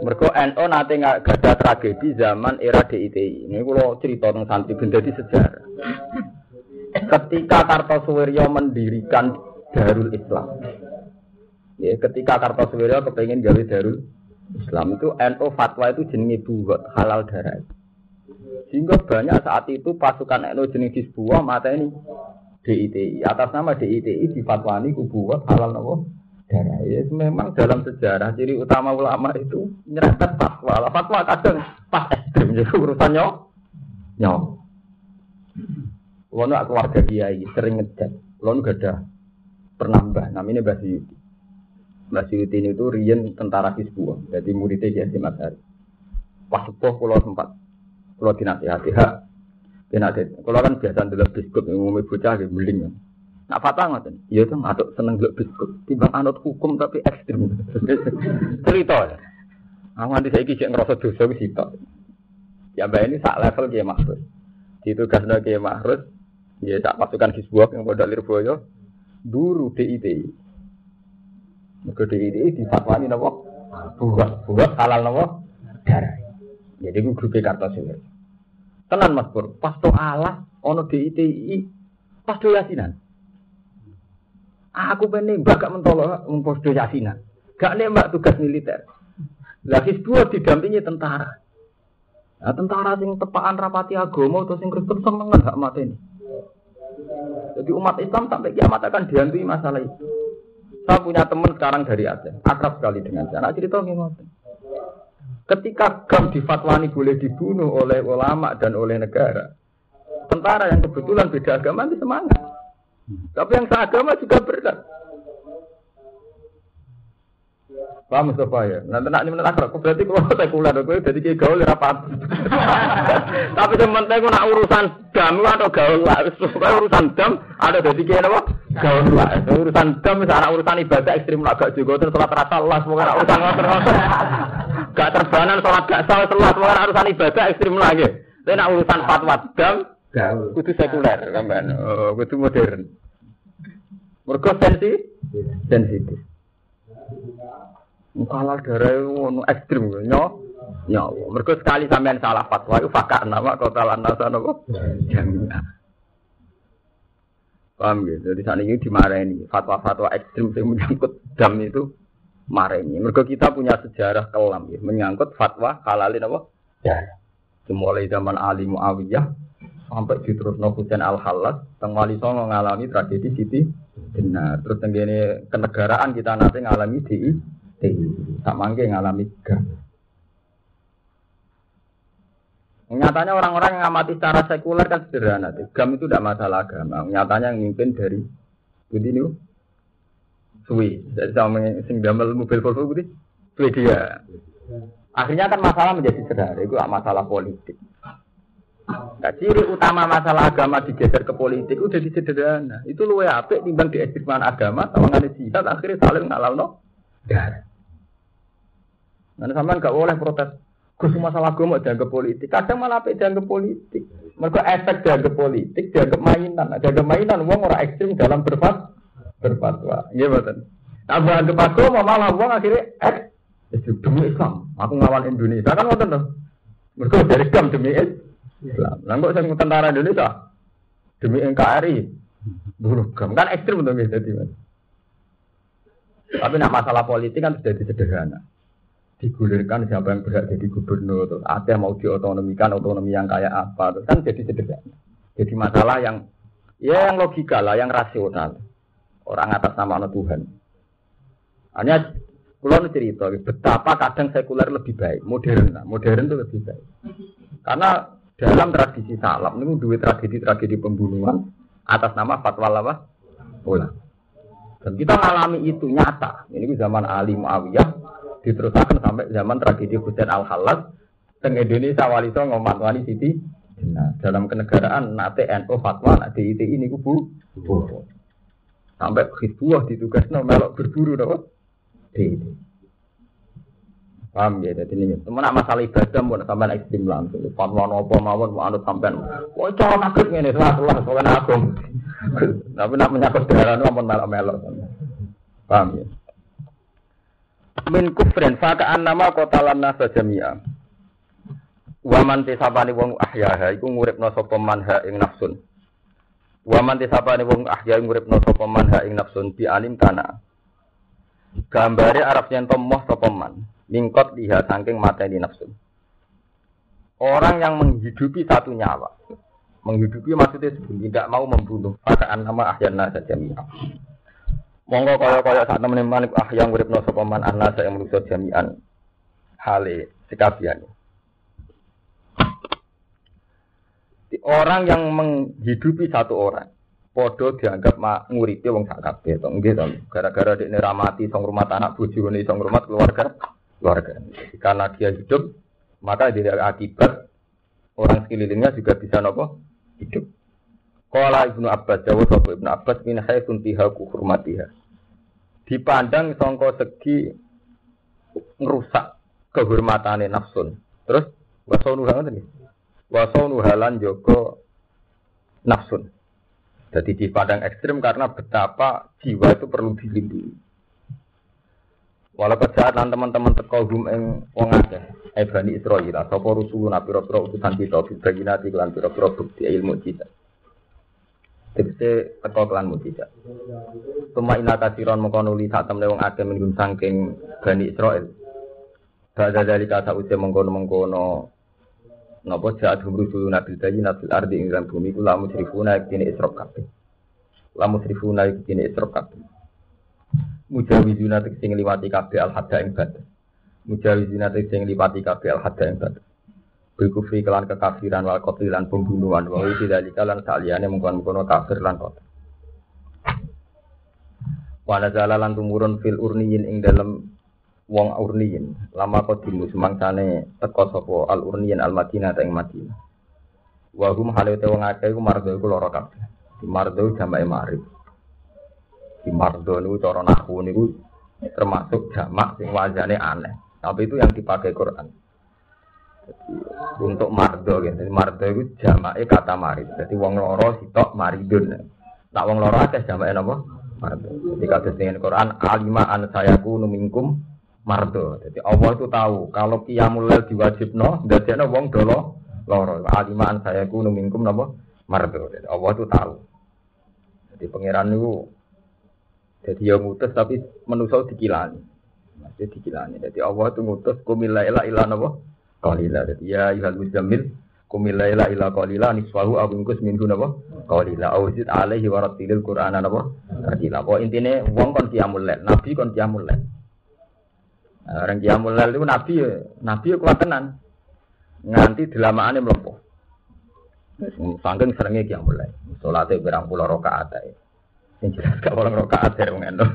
Mergo NO nate nggak ada tragedi zaman era DITI. Ini kalau cerita tentang santri benda di sejarah. Ketika Kartosuwiryo mendirikan Darul Islam, ya ketika Kartosuwiryo kepengen gawe Darul Islam itu NO fatwa itu jenenge buat halal darah. Sehingga banyak saat itu pasukan NO jenis Hizbullah mata ini DITI atas nama DITI difatwani kubuat halal nopo darah. Ya, memang dalam sejarah ciri utama ulama itu nyerempet fatwa. Lah fatwa kadang pas ekstrim jadi urusannya nyok. Lono keluarga kiai sering ngecek. Lono gak ada pernambah namanya Basyuti. Mbak Syuti ini itu Rian tentara Hizbullah, jadi muridnya Kiai Hasim Ashari. Pas sepuh pulau sempat, pulau dinasihati hak. Dinasihati, kalau kan biasa biskut yang umumnya bocah gitu, beling. Nak fatwa ngoten. Iya tuh ngaduk seneng dulu biskut. Timbang anut hukum tapi ekstrim. Cerita ya. Aku nanti saya kisah ngerasa dosa ke situ. Ya mbak ini sak level Kiai Mahrus. Di tugasnya Kiai Mahrus, ya tak pasukan Hizbullah yang pada Lirboyo, dulu DITI. Mergo DITI difatwani napa? Buat, buat halal napa? Darah. Jadi gue grup Kartosuwiryo. Tenan Mas Pur, pas to alas ono DITI pas do yasinan. Aku pengen mbak gak mentolo pas do yasinan. Gak nembak tugas militer. Lah Hizbullah didampingi tentara. Nah, tentara sing tepaan rapati agama atau sing Kristen seneng gak mati ini. Jadi umat Islam sampai kiamat akan dihantui masalah itu. Saya punya teman sekarang dari Aceh, akrab sekali dengan saya. Anak cerita gimana? Ketika GAM difatwani boleh dibunuh oleh ulama dan oleh negara, tentara yang kebetulan beda agama itu semangat. Tapi yang seagama juga berat. Paham Mustafa ya? Nanti nak ini menurut aku berarti kalau sekuler, aku jadi kayak gaul rapat. Tapi sementara aku nak urusan dam atau gaul lah, urusan dam ada jadi kayak apa? Gaul lah. Urusan dam misalnya urusan ibadah ekstrim lah gak juga terus sholat rasa lah semua urusan ngotot Gak terbanan sholat gak salah sholat semua urusan ibadah ekstrim lagi. Tapi nak urusan fatwa dam, gaul. Kudu sekuler, kan? Oh, kudu modern. Mereka sensi, sensitif. Halal darah ngono ekstrim nyo nyawa. Mereka sekali sampean salah fatwa itu fakar nama kota lantasan apa? Jamiah. Paham gitu. Jadi saat ini dimarahi fatwa-fatwa ekstrim yang menyangkut dam itu mareni. Mereka kita punya sejarah kelam ya, menyangkut fatwa halalin apa? Ya. Mulai zaman Ali Muawiyah sampai diterusno Husain Al Halas, teng Wali Songo ngalami tragedi Siti Benar. Terus tenggene kenegaraan kita nanti ngalami di tak mangke ngalami gam. Nyatanya orang-orang yang amati secara sekuler kan sederhana. Gam itu tidak masalah agama. Nyatanya yang mimpin dari Budi ini Swi. Dari sama sing gamel mobil Volvo Budi. Swedia. Akhirnya kan masalah menjadi sederhana. Itu masalah politik. Nah, ciri utama masalah agama digeser ke politik itu jadi sederhana. Itu luwe apik timbang di agama sama ngene jihad akhirnya saling ngalalno darah. Nanti sampean gak boleh protes. Gus masalah gue mau dianggap politik. Kadang malah apa dianggap politik. Mereka efek dianggap politik, dianggap mainan. Nah, dianggap mainan, uang orang ekstrim dalam berfat berfatwa. Iya betul. Nah, aku mau malah uang akhirnya ek demi Islam. Aku ngawal Indonesia kan ngoten tuh. Mereka dari gam demi Islam. Lah kok saya tentara Indonesia demi NKRI. Gam kan ekstrim tuh gitu. Tapi nak masalah politik kan sudah sederhana. Digulirkan siapa yang berhak jadi gubernur, terus ada mau diotonomikan otonomi yang kayak apa, terus kan jadi sederhana. Jadi masalah yang ya yang logika lah, yang rasional. Orang atas nama Tuhan. Hanya kalau cerita betapa kadang sekuler lebih baik, modern, modern itu lebih baik. Karena dalam tradisi salam ini dua tragedi-tragedi pembunuhan atas nama fatwa apa? Ulama. Dan kita mengalami itu nyata. Ini zaman Ali Muawiyah diteruskan sampai zaman tragedi Husain Al Halas. Teng Indonesia wali so ngomat wali siti. Nah, dalam kenegaraan nate NU fatwa nak DIT ini kubu. Sampai Hizbullah ditugasno melok berburu napa? DIT. Paham ya, jadi ini teman masalah ibadah pun sampai ekstrim langsung. Fatwa nopo mawon mau anut sampean. Wah, cowok nakut ini, salah salah soalnya aku. Tapi nak menyangkut darah itu ampun melok-melok. Paham ya? Min kufrin fakaan nama kotalan nasa jami'a. Waman tisabani wong ahyaha iku nguripno sapa man ha ing nafsun. Waman tisabani wong ahya nguripno sapa man ha ing nafsun bi alim tanah. Gambare Arab yen tomoh sapa man mingkot liha saking mateni nafsun. Orang yang menghidupi satu nyawa, Menghidupi maksudnya tidak mau membunuh. Fakaan nama ahyana saja. Monggo kaya kaya saat temen teman ah yang urip no sopaman anasa yang menuso jami'an. Hale sekabian. Orang yang menghidupi satu orang, podo dianggap mak nguripi wong sak kabeh to nggih to gara-gara dekne ramati song rumah anak bojone song rumah keluarga keluarga karena dia hidup maka dia akibat orang sekelilingnya juga bisa nopo hidup. Kala Ibnu Abbas jawab sapa Ibnu Abbas min haitsun tiha hurmatiha. Dipandang sangka segi ngerusak kehormatane nafsun. Terus wasonu ngoten iki. Wasonu halan joko nafsun. Jadi dipandang ekstrim karena betapa jiwa itu perlu dilindungi. Walau kejahatan teman-teman teko hum ing wong akeh, eh Bani Israil, sapa rusulun pira-pira utusan kita bil bayinati lan pira-pira bukti ilmu kita. Tegese teko kelan mujizat. Tuma ina kasiron mengko nuli sak temne wong akeh minggu saking Bani Israil. Badha dari kata usia mengkono-mengkono napa jaat rusulun bil bayinati ardi ing bumi kula musyrifuna kene isrok kabeh. Lamu musyrifuna kene isrok kabeh mujawizuna tegese ngliwati kabeh al hadda ing batas mujawizuna tegese ngliwati kabeh al hadda ing batas Bikufri kelan kekafiran wal qatlan pembunuhan. Wa iki dalika lan saliyane mungkon-mungkon kafir lan kotor Wana lan tumurun fil urniyin ing dalem wong urniyin. Lama qadimu semangsane teko sapa? Al urniyin al madinah ing madinah. Wa hum halate wong akeh iku mardo iku lara kabeh. Mardo jamae marif di mardo niku cara nahu niku termasuk jamak sing wajane aneh. Tapi itu yang dipakai Quran. Untuk mardo gitu. Mardo itu jamaknya kata marid. Jadi wong loro sitok maridun. Tak wong loro akeh jamaknya napa? Mardo. Jadi kata dengan Quran alima an sayaku numingkum mardo. Jadi Allah itu tahu kalau qiyamul lail diwajibno ndadekno wong dolo loro. Alima an sayaku numingkum napa? Mardo. Jadi Allah itu tahu. Jadi pangeran itu jadi ya ngutus tapi manusia dikilani. Masih dikilani. Jadi Allah itu ngutus kumila ila ila napa? Qalila. Ya ayyuhal muzammil kumila ila ila qalila niswahu aw ingkus minhu napa? Qalila. Aw zid alaihi wa rattilil qur'ana napa? Tartila. Pokok intine wong kon qiyamul lail, nabi kon qiyamul lail. Nah, orang qiyamul lail itu nabi nabi kuat tenan. Nganti delamaane mlepuh. Sangking seringnya qiyamul lail. Salate berang pulau rakaat ae. Yang jelas gak orang rokaat ya wong endo.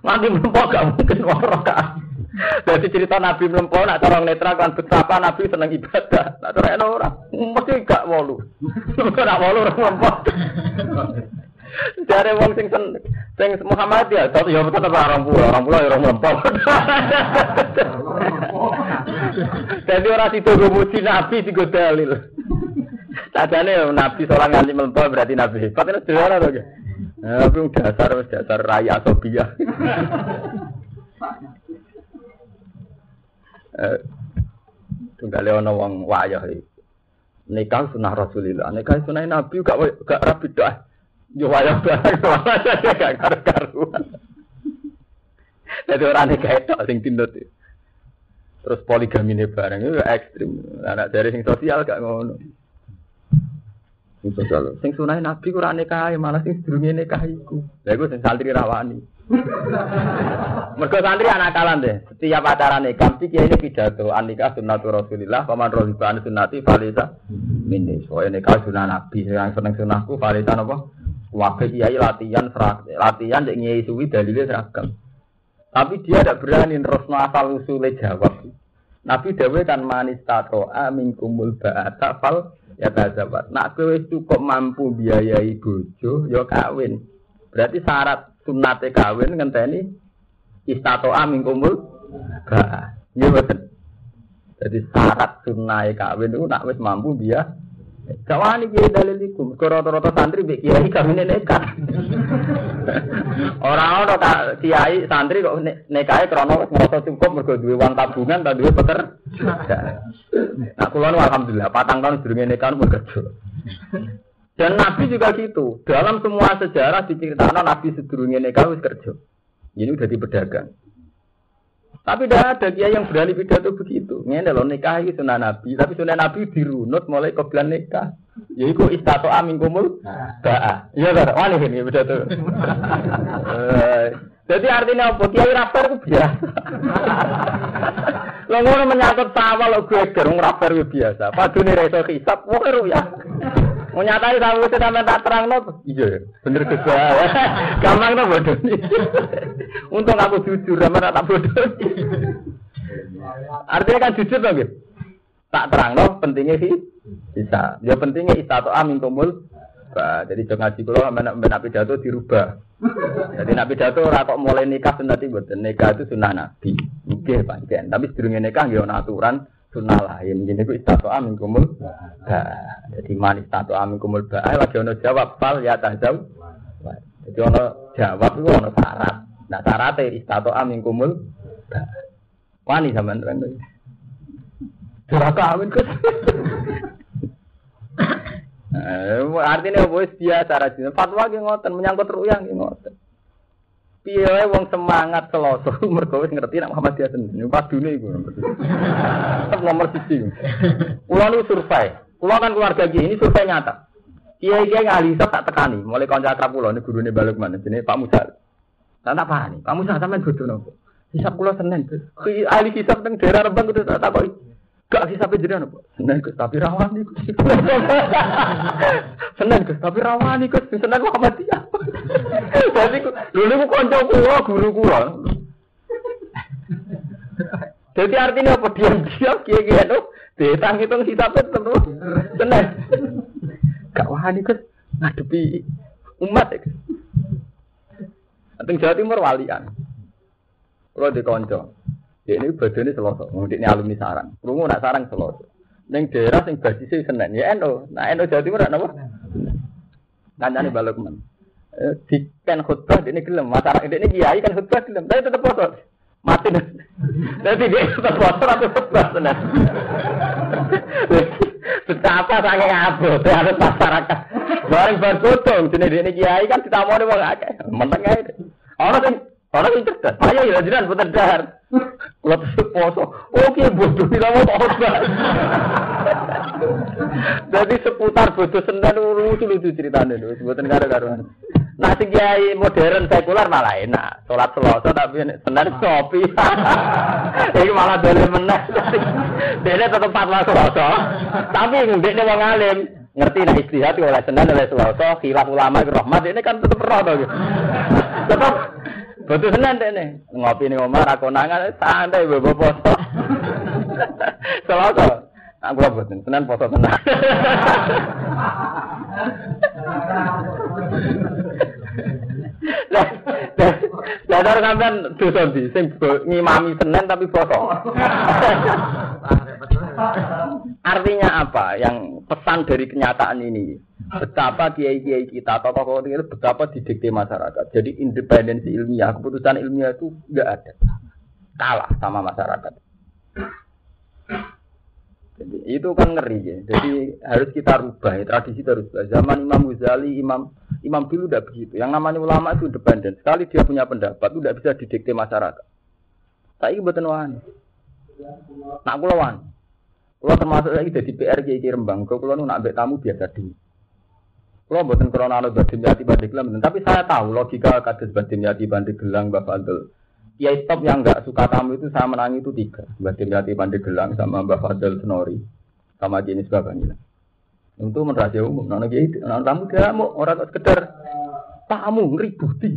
Nanti mlempo gak mungkin wong rokaat. Jadi cerita Nabi mlempo nak cara netra kan betapa Nabi seneng ibadah. Nak cara eno ora. Mesti gak wolu. Ora wolu ora mlempo. Jare wong sing sen sing Muhammad ya, tapi ya tetep orang pulau, orang pulau ya orang mlempo. Jadi orang itu muji Nabi digo dalil. Tadane Nabi seorang nganti mlempo berarti Nabi. Patene dhewe to. Tapi dasar dasar raya Sobia. eh, tunggale ana wong wayah. Nikah sunah Rasulillah, nikah sunah Nabi gak gak rapi dah. Yo wayah barang gak karu-karuan. Jadi orang nikah itu sing tindut. terus poligami ini bareng itu ekstrim. Anak dari sing sosial gak ngono. Sosial, sing sunai nabi kurang nikah, malah sing sedurunge nikah iku. Lha iku sing santri rawani. Mergo santri anak kalan deh. Setiap acara nikah iki kiai ini pidato anika sunnatu Rasulillah, paman rohiba an sunnati falisa minni. Soale nikah sunnah nabi, yang seneng sunnahku falisa napa? Wakil kiai latihan latihan cek nyai suwi dalilnya seragam. Tapi dia tidak berani terus asal usulnya jawab. Nabi Dewi kan manis tato amin kumul ba'ata fal ya tazabat. Nak kowe cukup mampu biayai bojo ya kawin. Berarti syarat sunate kawin ngenteni istato amin kumul ba'a. Iya betul. Jadi syarat sunai kawin itu nak wis mampu dia Jawani kiai dalil iku. Rata-rata santri mbek kiai kawine nekat. Ora ono tak kiai santri kok nekahe krana wis cukup mergo duwe uang tabungan ta duwe peker. Nah, kula alhamdulillah patang tahun durunge nekah bekerja. Dan Nabi juga gitu. Dalam semua sejarah diceritakan Nabi sedurunge nekah wis kerja. Ini udah di pedagang. Tapi tidak ada dia yang berani pidato begitu. Ini loh nikah itu sunnah Nabi, tapi sunnah Nabi dirunut mulai ke bulan nikah. Ya itu istato amin kumul. Ba'a. Iya kan? Wani ini pidato. Eh, jadi artinya apa? Kiai rapper itu biasa. Lo ngono menyangkut sama lo gue gerung rapper itu biasa. Padune reso hisap, wah ya. Mau nyatai tahu itu sampai tak terang no, iya bener juga. Gampang no bodoh Untung aku jujur, sama tak bodoh. Artinya kan jujur dong gitu. Tak terang no, pentingnya sih bisa. Ya pentingnya istato amin kumul. Bah, jadi jangan ngaji kalau sampai nabi jatuh dirubah. Jadi nabi jatuh rakok mulai nikah nanti buat nikah itu sunnah nabi. Oke, panjang. Tapi sedurungnya nikah ya aturan sunnah lain. Jadi ku istato amin kumul. Jadi manis tato amin kumul ba. Lagi ono jawab fal ya tajam. Jadi ono jawab itu ono syarat. Nah syaratnya istato amin kumul. Wani sama kan. Duraka amin kus. Artinya bos biasa rajin. Fatwa yang ngoten menyangkut ruyang yang ngoten. Piye wong semangat seloso mergo wis ngerti nek Muhammadiyah sendiri. Pas dunia iku. Nomor 1. Kula nu survei. Kula kan keluarga ini survei nyata. Kiai-kiai ngalisa tak tekani, mulai kanca akrab kula ini gurune balik mana jenenge Pak Musa. Tak tak pahami. Pak Musa sampean bodoh nopo? Hisab kula Senin. Ahli hisab teng daerah Rembang kudu tak takoki. Gak sih sampai jadi apa? Seneng Gus, tapi rawani Gus. Seneng Gus, tapi rawani Gus. Seneng apa? Jadi dulu aku konco kulo, guru kulo. Jadi artinya apa? Diam-diam kia-kia itu. Detang hitung hisapnya tentu. Seneng. Gak wani Gus. Ngadepi umat ya Gus. Jawa Timur walian. Kalau di konco. Dia ini badannya seloso, ini alumni sarang. Rungu nak sarang seloso. Neng daerah sing basisnya senen ya eno. Nah eno Jawa Timur apa? Kancane balok men. Eh, di kan khutbah ini gelem, masyarakat ini kiai kan khutbah gelem, tapi tetap foto. Mati. Jadi dia tetap foto atau khutbah senen. Betapa sange abot harus masyarakat. Bareng bar potong jenenge ini kiai kan ditamoni wong akeh. Menteng ae. Ana sing ana sing cerdas. Ayo ya jenengan putar dahar. Poso, oke bodoh lama khotbah. Jadi seputar bodoh sendan lucu lucu ceritanya itu, sebutan karo karuan. Nah si kiai modern sekular malah enak, sholat selasa tapi sendan kopi. Ini malah dari menang. Dia tetap fatwa selasa, tapi dia mau ngalim ngerti nah istihad oleh sendan oleh selasa, khilaf ulama rahmat ini kan tetap roh Tetap Betul tenan dek nih ngopi nih Omar, ra konangan eh, santai bebo poso. Selasa, aku lah boten, tenan poso tenan. Lah, dadar sampean dosa ndi sing ngimami tenan tapi poso. Ah, repot. Artinya apa? Yang pesan dari kenyataan ini betapa kiai-kiai kita atau tokoh itu betapa didikte masyarakat. Jadi independensi ilmiah, keputusan ilmiah itu enggak ada. Kalah sama masyarakat. Jadi itu kan ngeri ya. Jadi harus kita rubah ya. Tradisi rubah. Zaman Imam Ghazali, Imam Imam dulu udah begitu. Yang namanya ulama itu independen. Sekali dia punya pendapat, itu tidak bisa didikte masyarakat. Saya ini betul Nak Kula termasuk lagi jadi PR Kiai Rembang. Kula nu nak tamu biasa di. Kula mboten krana ana badim yati banding gelang, tapi saya tahu logika kados badim yati banding gelang Mbak Fadl. Kiai top yang enggak suka tamu itu saya menangi itu tiga. Badim yati banding gelang sama Mbak Fadl Senori sama jenis Bapak Nila. Untuk merahasia umum, nana kiai, nana tamu dia mau orang sekedar tamu ngeributi.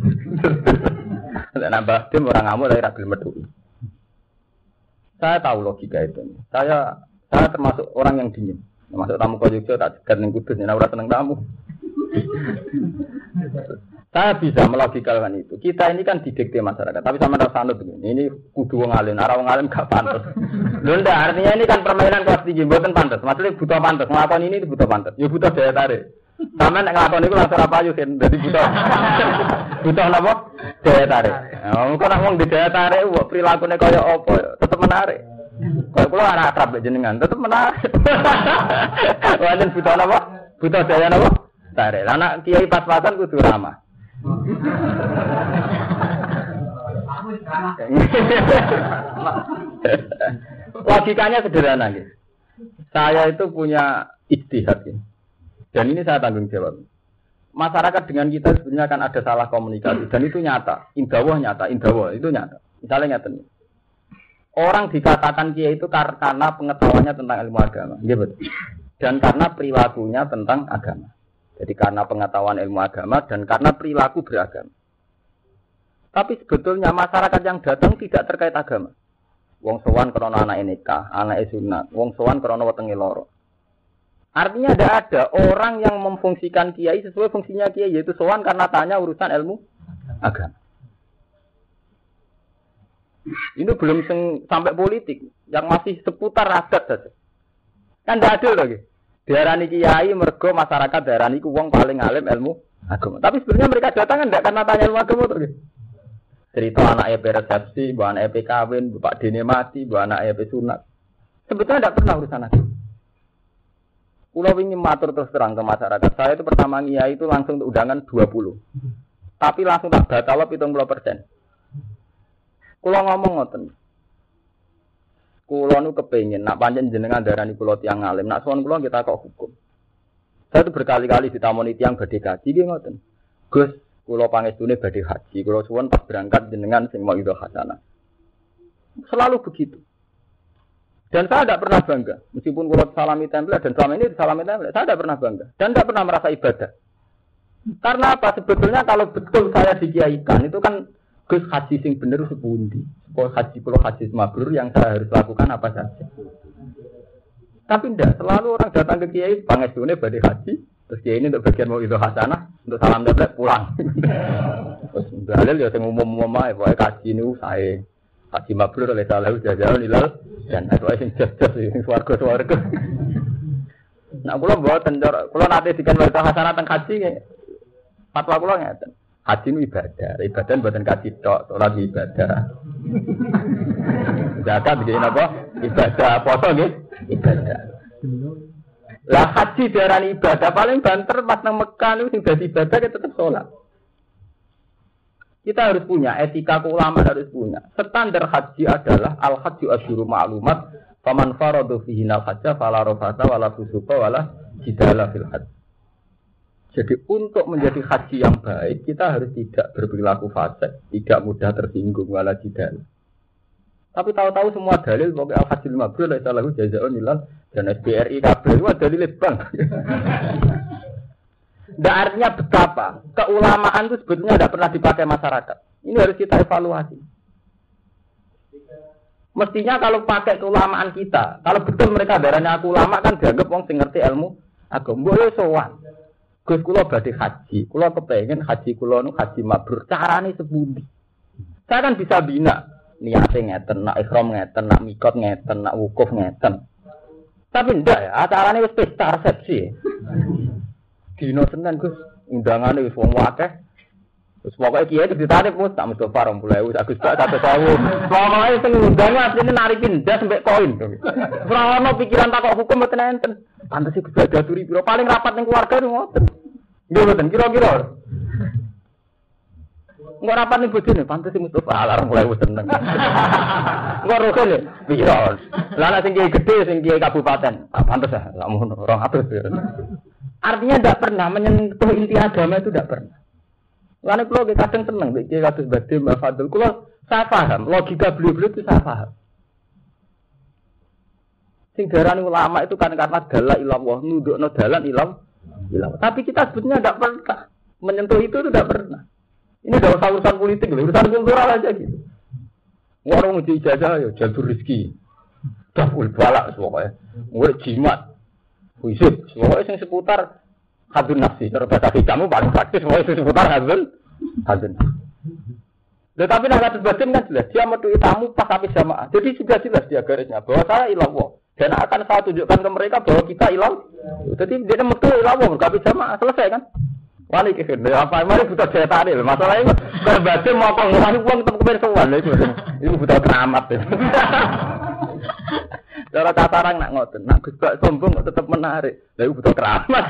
Nambah tim orang ngamuk dari ragil metu. Saya tahu logika itu. Saya saya termasuk orang yang dingin. Masuk tamu kau juga tak segan ning kudus, nek ora seneng tamu. Saya bisa melogikalkan itu. Kita ini kan didikte masyarakat, tapi sama rasa anut ini. Ini kudu wong alim, ora wong alim gak pantas. Lho artinya ini kan permainan kelas tinggi, mboten pantas. Maksudnya butuh pantas, ngelakon ini butuh pantas. Ya butuh daya tarik. Sama nek ngelakon itu langsung apa yuk, jadi butuh. butuh apa? Daya tarik. Nah, kok nak wong di daya tarik, perilakunya kaya apa, tetep menarik. Kalau pulau anak akrab jenengan, tetep menarik. Wajan butuh apa? Butuh daya apa? Tarik. Anak kiai pas-pasan kudu ramah. Logikanya sederhana gitu. Saya itu punya istihad ini. Dan ini saya tanggung jawab. Masyarakat dengan kita sebenarnya kan ada salah komunikasi dan itu nyata. Indawah nyata, indawah itu nyata. Misalnya nyata nih. Orang dikatakan kia itu karena pengetahuannya tentang ilmu agama. Gitu. Dan karena perilakunya tentang agama. Jadi karena pengetahuan ilmu agama dan karena perilaku beragama. Tapi sebetulnya masyarakat yang datang tidak terkait agama. Wong sowan krono anak nikah, anak sunat. Wong sowan krono wetengi loro. Artinya tidak ada orang yang memfungsikan kiai sesuai fungsinya kiai yaitu sowan karena tanya urusan ilmu agama. Ini belum sampai politik, yang masih seputar adat saja. Kan tidak adil lagi. Diarani kiai mergo masyarakat diarani ku wong paling alim ilmu agama. Tapi sebenarnya mereka datang kan tidak karena tanya ilmu agama tuh. Cerita anak EP resepsi, bu anak EP kawin, bapak dini mati, bu anak EP sunat. Sebetulnya tidak pernah urusan agama. Pulau ingin matur terus terang ke masyarakat. Saya itu pertama kiai itu langsung undangan 20. Tapi langsung tak batal 70 persen. Kulo ngomong ngoten. Kulo nu kepengin nak panjen jenengan darani kulo tiang alim, nak sowan kulo kita kok hukum. Saya itu berkali-kali ditamoni tiang badhe kaji nggih ngoten. Gus, kulo pangestune badhe haji, kulo suwon pas berangkat jenengan sing mau hasanah. Selalu begitu. Dan saya tidak pernah bangga, meskipun kulo salami template dan selama ini salami template, saya tidak pernah bangga dan tidak pernah merasa ibadah. Karena apa? Sebetulnya kalau betul saya dikiaikan itu kan Gus haji sing bener sepundi. Kalau haji kalau haji mabrur yang saya harus lakukan apa saja. Tapi tidak, selalu orang datang ke kiai pangestune badai haji, terus kiai ini untuk bagian mau itu hasanah, untuk salam dapat pulang. terus dalil ya sing umum-umum ae, pokoke kaji niku sae. Haji mabrur oleh salah jalan nilal dan aku sing jas-jas sing swarga-swarga. Nah, kula mboten kula nate dikan hasanah teng haji fatwa kula ngeten. Haji itu ibadah, ibadah buatan kaji tok, sholat ibadah. Zakat begini apa? Ibadah, foto gitu, ibadah. Lah haji darah ibadah paling banter pas nang Mekah itu sudah ibadah kita tetap sholat. Kita harus punya etika keulamaan harus punya. Standar haji adalah al haji asyuru ma'lumat. Faman faradu fihi al hajja fala rafata wala fusuqa wala jidala fil haji. Jadi untuk menjadi haji yang baik kita harus tidak berperilaku fasik, tidak mudah tersinggung wala jidal. Tapi tahu-tahu semua dalil pokoknya al haji lima bulan salah jazaun ilal dan SBRI kabel itu dalil bank. Tidak artinya betapa keulamaan itu sebetulnya tidak pernah dipakai masyarakat. Ini harus kita evaluasi. Mestinya kalau pakai keulamaan kita, kalau betul mereka darahnya aku ulama kan dianggap sing ngerti ilmu agama. Boleh sowan. Gus kula badhe haji, kula kepengen haji kula nu haji mabrur. Carane sepundi? Saya kan bisa bina niatnya ngeten, nak ikhram ngeten, nak mikot ngeten, nak wukuf ngeten. Tapi ndak ya, acarane wis pesta resepsi. Dino Senin Gus, undangane wis wong akeh. Terus pokoknya kiai itu ditarik mus, tak mesti parong mulai wis Agus tak satu tahun. Pokoknya sing undangnya aslinya narikin jas sampai koin. Ora pikiran takok hukum mboten enten. Pantes iku gak turi biro paling rapat ning keluarga itu ngoten. Nggih mboten kira-kira. Enggak rapat nih bojone, pantes Mustafa alarm mulai wis seneng. Enggak rukun ya, piro. Lah nek sing gede sing kabupaten, ah, pantes ya, enggak mau orang atus. Artinya tidak pernah menyentuh inti agama itu tidak pernah. Lalu kalau kadang seneng, bikin kasus badim, mbak Fadil. Kalau saya paham, logika beliau-beliau itu saya paham. Sing darani ulama itu kan karena dalah ilallah, no dalan ilam, ilam. Tapi kita sebetulnya tidak pernah menyentuh itu, tidak pernah. Ini udah usah urusan politik, urusan kultural aja gitu. Warung uji ijazah ya jalur rezeki. Dapul balak pokoknya. Mulai jimat. Wisud. Pokoknya yang seputar hadun nafsi. Cara bahasa kamu paling praktis. Pokoknya yang seputar hadun. Hadun Tetapi nak kasus batin kan jelas. Dia metui tamu pas habis jamaah. Jadi sudah jelas dia garisnya. Bahwa saya ilallah. Dan akan saya tunjukkan ke mereka bahwa kita ilang. Jadi dia metu ilallah. Berkabis jamaah. Selesai kan. Wali kekir, apa mari butuh daya tarik. Masalahnya berbagi mau pengurangi uang tetap sowan itu. Itu butuh keramat. Cara tatarang nak ngoten, nak Gus sombong kok tetap menarik. Lah itu butuh keramat.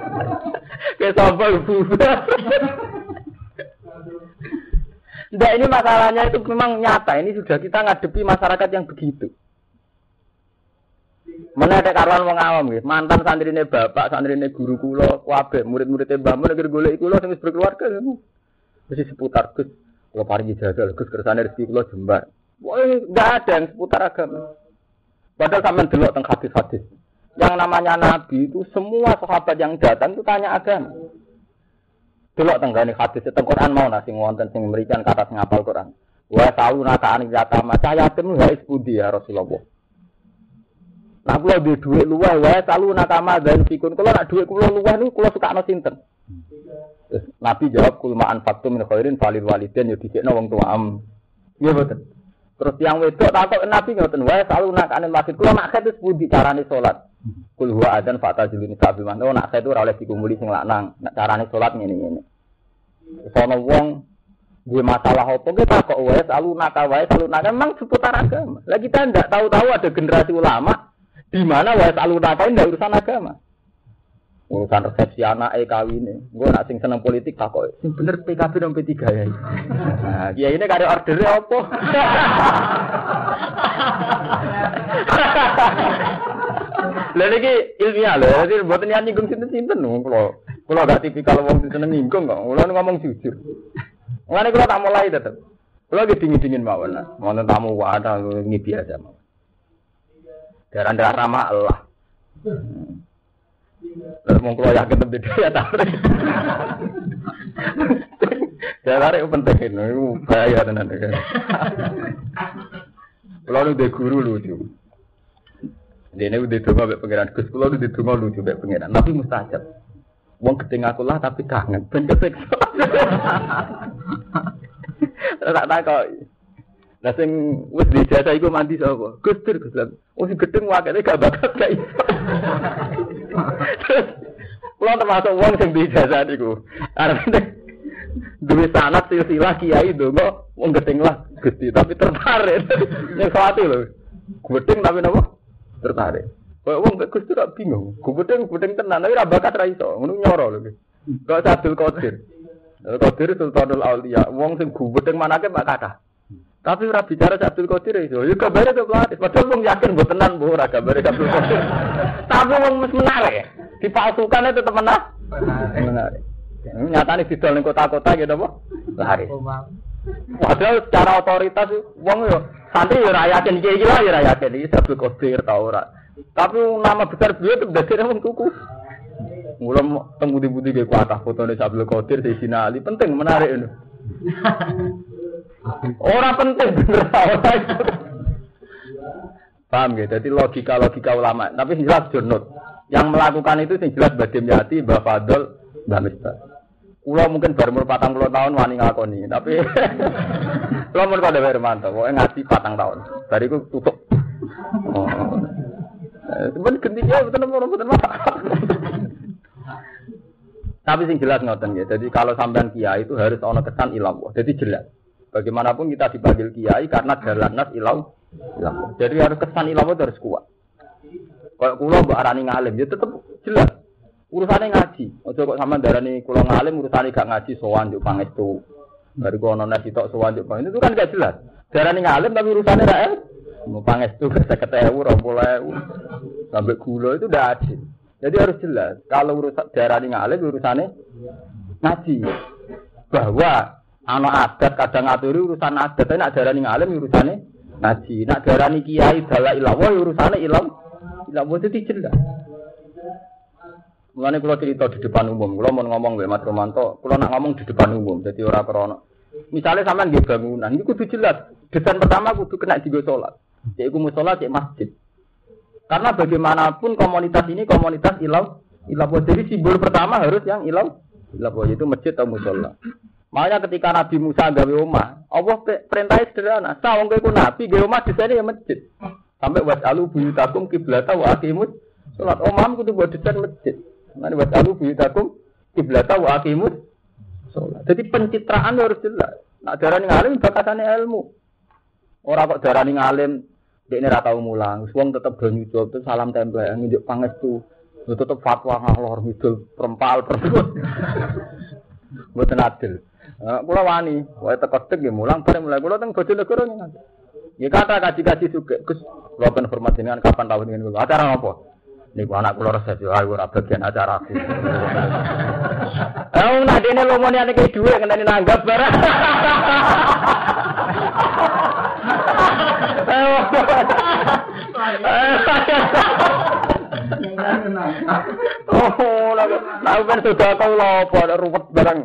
Kayak sombong butuh. Nah ini masalahnya itu memang nyata. Ini sudah kita ngadepi masyarakat yang begitu. Mana ada karuan wong awam gitu. Mantan santrine bapak, santrine guru kula, kuabe, murid-muridnya mbah mun negeri golek kula berkeluarga. Mesti seputar Gus. Kula paringi jajal Gus kersane rezeki kula jembar. Wah, enggak ada yang seputar agama. Padahal sampean delok teng hadis-hadis. Yang namanya nabi itu semua sahabat yang datang itu tanya agama. Delok teng gane hadis teng Quran mau nasi wonten sing memberikan kata sing apal Quran. Wa sauna ka yatama cah yatim wa isbudi ya Rasulullah. Nah kula duwe dhuwit luweh wae selalu nakama dan fikun. Kula nak dhuwit kula luweh niku kula sukakno sinten? Nabi jawab kul ma'an faktu min khairin falil waliden ya disikno wong tua am. Iya betul. Terus yang wedok takut Nabi ngoten wae selalu nakane masjid. Kula nak khed pundi carane salat. Kul huwa adzan fata juluni sabi man. Oh nak khed ora oleh dikumpuli sing lanang. Nak carane salat ngene-ngene. Sono wong gue masalah apa kita kok wae selalu nakal wae selalu nakal memang seputar agama. Lagi kita tidak tahu-tahu ada generasi ulama di mana wae aluna kain ndak urusan agama. Urusan resepsi anak eh kawin Gue nak sing seneng politik tak kok. Bener PKB dan P3 ya. Nah, ya ini kare order apa? Lah niki ilmiah lho, jadi mboten niat nyinggung sinten-sinten lho kula. Kula gak tipikal wong seneng nyinggung kok. Kula ngomong jujur. Mulane kula tak mulai tetep. Kula ge dingin-dingin mawon. Wonten tamu wadah ini biasa mawon. Darah darah ramah Allah. Lalu mau keluar yakin lebih ya tarik. Ya tarik penting itu bahaya tenan. Kalau udah guru lucu. Ini udah donga mbek pangeran Gus, kula udah donga lucu mbek. Tapi mustajab. Wong gedeng aku lah tapi kangen, ben kesiksa. Tak tak kok. Lah sing wis dijasa iku mandi sapa? Gus Dur Gus. Oh sing gedeng wakene gak gak iso. Kulo termasuk wong sing dijasa niku. Arep duwe sanat silsilah kiai donga wong gedeng lah Gusti tapi tertarik. Nek sawati lho. Gedeng tapi napa? Tertarik. Kok wong Gus Dur bingung. Gedeng gedeng tenan tapi ra bakat ra iso. Ngono nyoro lho. Kok Abdul Qadir. Qadir Sultanul Aulia. Wong sing gubedeng manake mak kathah. Tapi ora bicara Abdul Qadir itu. Ya kabare ke pelatih. Padahal wong yakin mbok tenan mbok ora kabare Abdul Qadir. Tapi wong mes menarik. Dipalsukan itu tetep menarik. Menarik. Nyatane didol ning kota-kota gitu apa? Lari. Padahal secara otoritas wong yo santri yo ora yakin iki iki lah yo ora yakin iki Abdul Qadir ta ora. Tapi nama besar beliau itu dadi wong tuku. Mulai temu di budi ke kuatah foto nih Abdul Qadir di Ali penting menarik ini. Orang penting bener Paham ya? Jadi logika-logika ulama. Tapi jelas jurnut. Yang melakukan itu sing jelas Badim Yati, Mbak Fadol, Mbak Misbah. Kulo mungkin baru umur patang puluh tahun wani ngakoni, tapi kulo mau kode Hermanto, pokoknya ngaji patang tahun. Dari itu tutup. Oh. Cuman gendinya betul betul betul Tapi sing jelas ngoten ya. Jadi kalau sampean kiai itu harus ono kesan ilam. Jadi jelas. Bagaimanapun kita dipanggil kiai karena jalan nas ilau. ilau. Jadi harus kesan ilau itu harus kuat. Kalau kulo mbak arani ngalim, ya tetap jelas. Urusannya ngaji. Ojo kok sama darani kulo ngalim urusannya gak ngaji sowan juk pangestu. Baru kau nona sitok sewajuk itu kan gak jelas. Darah nih ngalim tapi urusannya rak Mau panges tuh bisa ketemu rompolewu sampai gula itu udah adil. Jadi harus jelas. Kalau urusan darah nih ngalim urusannya ngaji. Bahwa anak adat kadang ngaturi urusan adat, tapi nak darah nih ngalim urusannya ngaji. Nak darah nih kiai dalah ilawah urusannya ilam. Ilawah itu jelas. Mulane kula cerita di depan umum, kula mau ngomong mbek Mas Romanto, kula nak ngomong di depan umum, jadi ora krana. Misalnya sampean nggih bangunan, ini kudu jelas. Desain pertama kudu kena digo salat. Yaiku musola cek masjid. Karena bagaimanapun komunitas ini komunitas ilau ilau jadi simbol pertama harus yang ilau ilau itu masjid atau musola. Makanya ketika Nabi Musa gawe omah, Allah perintahnya sederhana. Sawang kowe nabi gawe omah desainnya ya masjid. Sampai buat alu buyutakum kiblata wa akimus salat omah kudu buat desain masjid. Nanti buat alu buyutakum kiblata wa akimus sholat. Jadi pencitraan harus jelas. Nak darah ngalim bakasannya ilmu. Orang kok darah ngalim dia ini rata mulang. Wong tetap do nyucul tuh salam tempel nunjuk pangestu. Lu tetap fatwa ngalor ngidul perempal perempuan. Mboten adil. Kula wani, wae teko tek ya mulang bareng mulai kula teng Bojonegoro ning. Ya kata kaji-kaji suge, Gus, kula ben hormat dengan kapan tahun ini kula. Acara apa? Niku anak kula resep yo ayo ora bagian acara aku. Eh nak dene lomone ane ke dhuwit ngenteni nanggap barang. Oh, lah ben sudah kau lopo ruwet barang.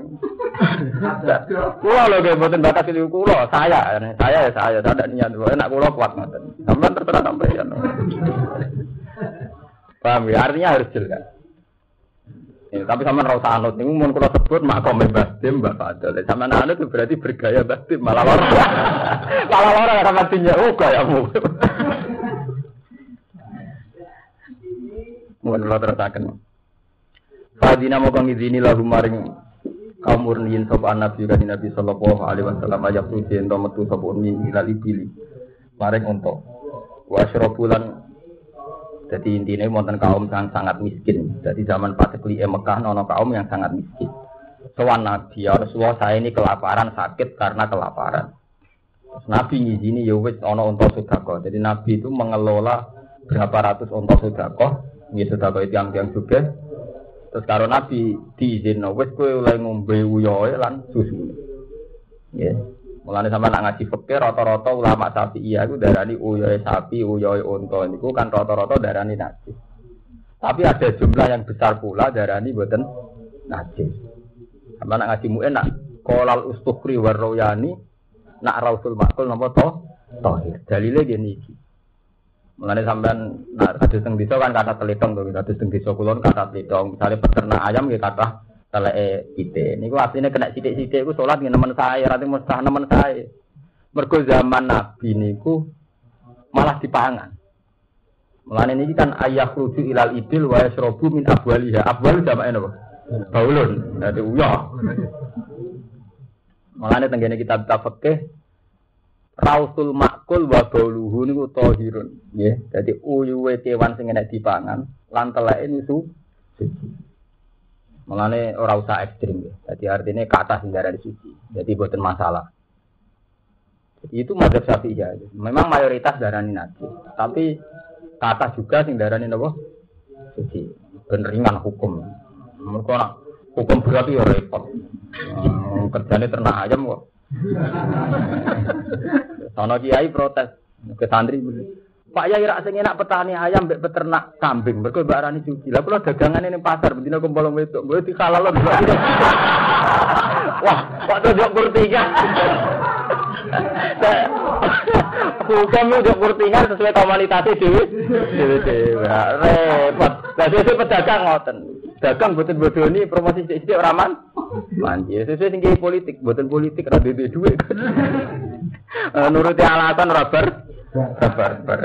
Kulo lho nggih mboten bakat itu kulo, saya, saya ya saya, tidak niat, enak kulo kuat ngoten. Sampeyan terserah sampeyan. Paham ya? Artinya harus jelas. Ya, tapi sama rasa anut ini mau kalau sebut makom Mbah Dim Mbah Fadil. Sama anut berarti bergaya Mbah Dim malah lorong. malah lorong sama tinya oh gayamu. Mohon kalau terasakan. Fadina mau kang izini lahu maring kaum murniin sapa nabi kan Nabi sallallahu alaihi wasallam ajak tuh ento metu sapa uni ilal ibili. Maring untuk wa syrabulan jadi intinya wonten kaum yang sangat miskin. Jadi zaman Patekli Mekah nono kaum yang sangat miskin. Soal Nabi ya Rasulullah saya ini kelaparan sakit karena kelaparan. Nabi ngizini ya wis ono unta sodako. Jadi Nabi itu mengelola berapa ratus unta sodako. Ini sodako itu yang yang juga. Terus kalau Nabi diizin, wis kowe oleh ngombe uyoe lan susu. Ya. Sama nak ngaji fikih rata-rata ulama iya itu darani uyoe sapi, uyoe unta niku kan rata-rata darani najis. Tapi ada jumlah yang besar pula darani boten najis. Sama nak ngaji mu'en nak kolal ustukri warroyani nak rausul makul napa to tohir. Dalile gini. Mulane sampean nak kados teng desa kan kata telitong to, kados teng desa kulon kata telitong. Misalnya peternak ayam ya kata teleke kita. Niku aslinya kena sidik-sidik iku salat dengan teman saya, rati mustah teman saya. Mergo zaman Nabi niku malah dipangan. Mulane niki kan ayah rujuk ilal idil wa yasrobu min abwaliha. Abwal jamake napa? Baulun. Dadi uyah. Mulane tenggene kita kita fikih Rausul makul wa bauluhu niku tahirun. Nggih. Dadi uyuwe kewan sing enek dipangan lan teleke niku Mengenai orang usah ekstrim ya. Jadi artinya ke atas hingga di suci. Jadi buatan masalah. Itu mazhab syafi'i ya. Memang mayoritas darani najis. Tapi ke atas juga sing darani nopo suci. Beneringan hukum. Nak hukum berarti ya repot. Hmm, ternak ayam kok. Sono kiai protes ke santri Pak Yai rak sing enak petani ayam mbek peternak kambing. Mergo mbak Rani suci. Lah kula dagangan ini pasar bendina kumpul wedok. Mbok dikalalon. Wah, kok tunjuk kurtingan. Hukum untuk kurtingan sesuai komunitas itu. Dewe-dewe. Repot. Lah sesuk pedagang ngoten. Dagang boten bodoni promosi sithik ora man. Manji sesuai tinggi politik, boten politik ora duwe dhuwit. Nuruti alasan ora bar Sabar, sabar.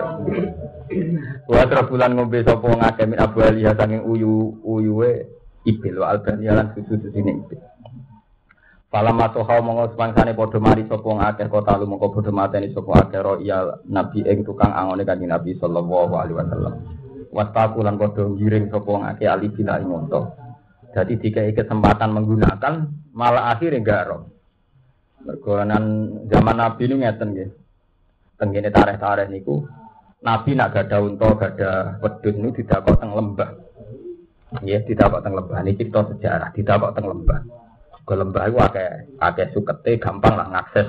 Wa bulan ngombe sapa ngake min Abu Ali saking uyu uyuwe ibil wa albani lan susu sini ibil. Falam matoha monggo semangsane padha mari sapa ngakeh kota lu mongko padha mateni sapa akeh ro iya nabi ing tukang angone kanjeng Nabi sallallahu alaihi wasallam. Wastaku lan padha ngiring sapa ngakeh ali bila ing Jadi dikai kesempatan menggunakan malah akhirnya enggak roh. Mergonan zaman Nabi ini ngeten nggih. Tenggene tareh-tareh niku Nabi nak gada unta, gada wedhus niku didakok teng lembah. Nggih, didakok teng lembah. Ini cerita sejarah, didakok teng lembah. Ke lembah iku akeh akeh sukete gampang lah ngakses.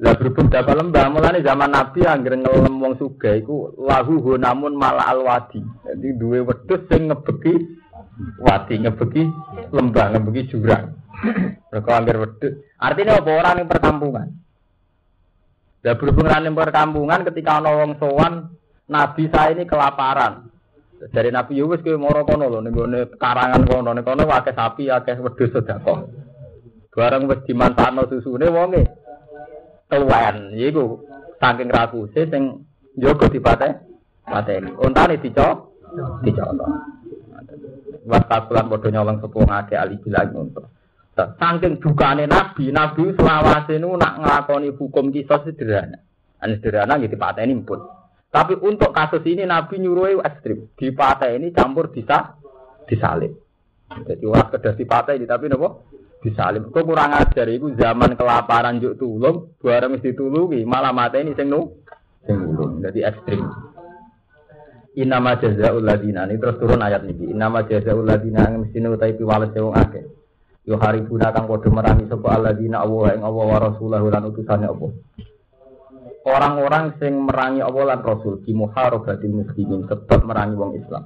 Lah berhubung dapat lembah, mulane zaman Nabi anggere ngelem wong sugih iku lahu namun malah alwadi. Jadi duwe wedhus sing ngebeki wadi, ngebeki lembah, ngebeki jurang. Mereka wedhus. Artinya apa orang yang perkampungan? Dan berhubung yang perkampungan ketika ana wong sowan Nabi saya ini kelaparan. Dari Nabi Yunus ke moro kono lho ning karangan kono ning kono akeh sapi, akeh wedhus sedekah. Bareng wis dimanfaatno susune wonge. Tuwen iku saking rakuse sing njogo dipate pateni. Untane dicok dicok. Wasakulan padha nyolong sepuh ngake ali bilang untuk. Saking dukane Nabi, Nabi selawase nu nak nglakoni hukum kisah sederhana. Sederhana gitu pateni pun. Tapi untuk kasus ini Nabi nyuruh ekstrim. Di partai ini campur bisa disalib. Jadi orang kedah di partai ini tapi nopo disalib. Kok kurang ajar itu zaman kelaparan juk tulung, barang mesti tulungi malah mata ini sing nu. Jadi ekstrim. Inama jazaul ladina ini terus turun ayat ini. Inama jazaul ladina yang mesti nutai piwales wong akeh. Yo hari guna kang padha merangi sapa alladzina Allah ing Allah wa rasulahu lan Allah orang-orang sing merangi Allah lan Rasul di muharabatil muslimin sebab merangi wong Islam.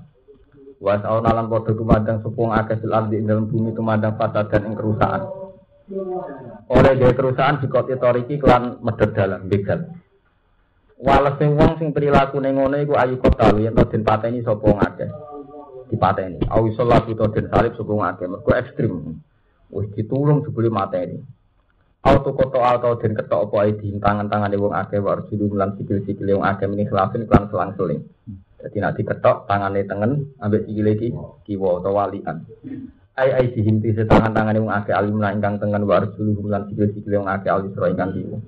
Wa sa'una lan padha tumandang sepung akeh sil ardi dalam bumi tumandang fasad dan ing kerusakan. Oleh dia kerusakan di kota toriki kelan medhot dalam begal. Walese wong sing prilakune ngono iku ayu kota yen den pateni sapa akeh. Dipateni. Awi salat utawa den salib sapa akeh. Mergo ekstrim. Wis ditulung jebule mateni. Auto koto auto den ketok apa ae di tangan-tangan wong akeh wa arjulu lan sikil-sikil wong akeh meni khilafin kan selang-seling. Dadi nek diketok tangane tengen ambek sikile iki kiwa utawa walian. Ai ai dihinti se tangan-tangane wong akeh alim lan ingkang tengen wa arjulu lan sikil-sikil wong akeh sira ingkang kiwa.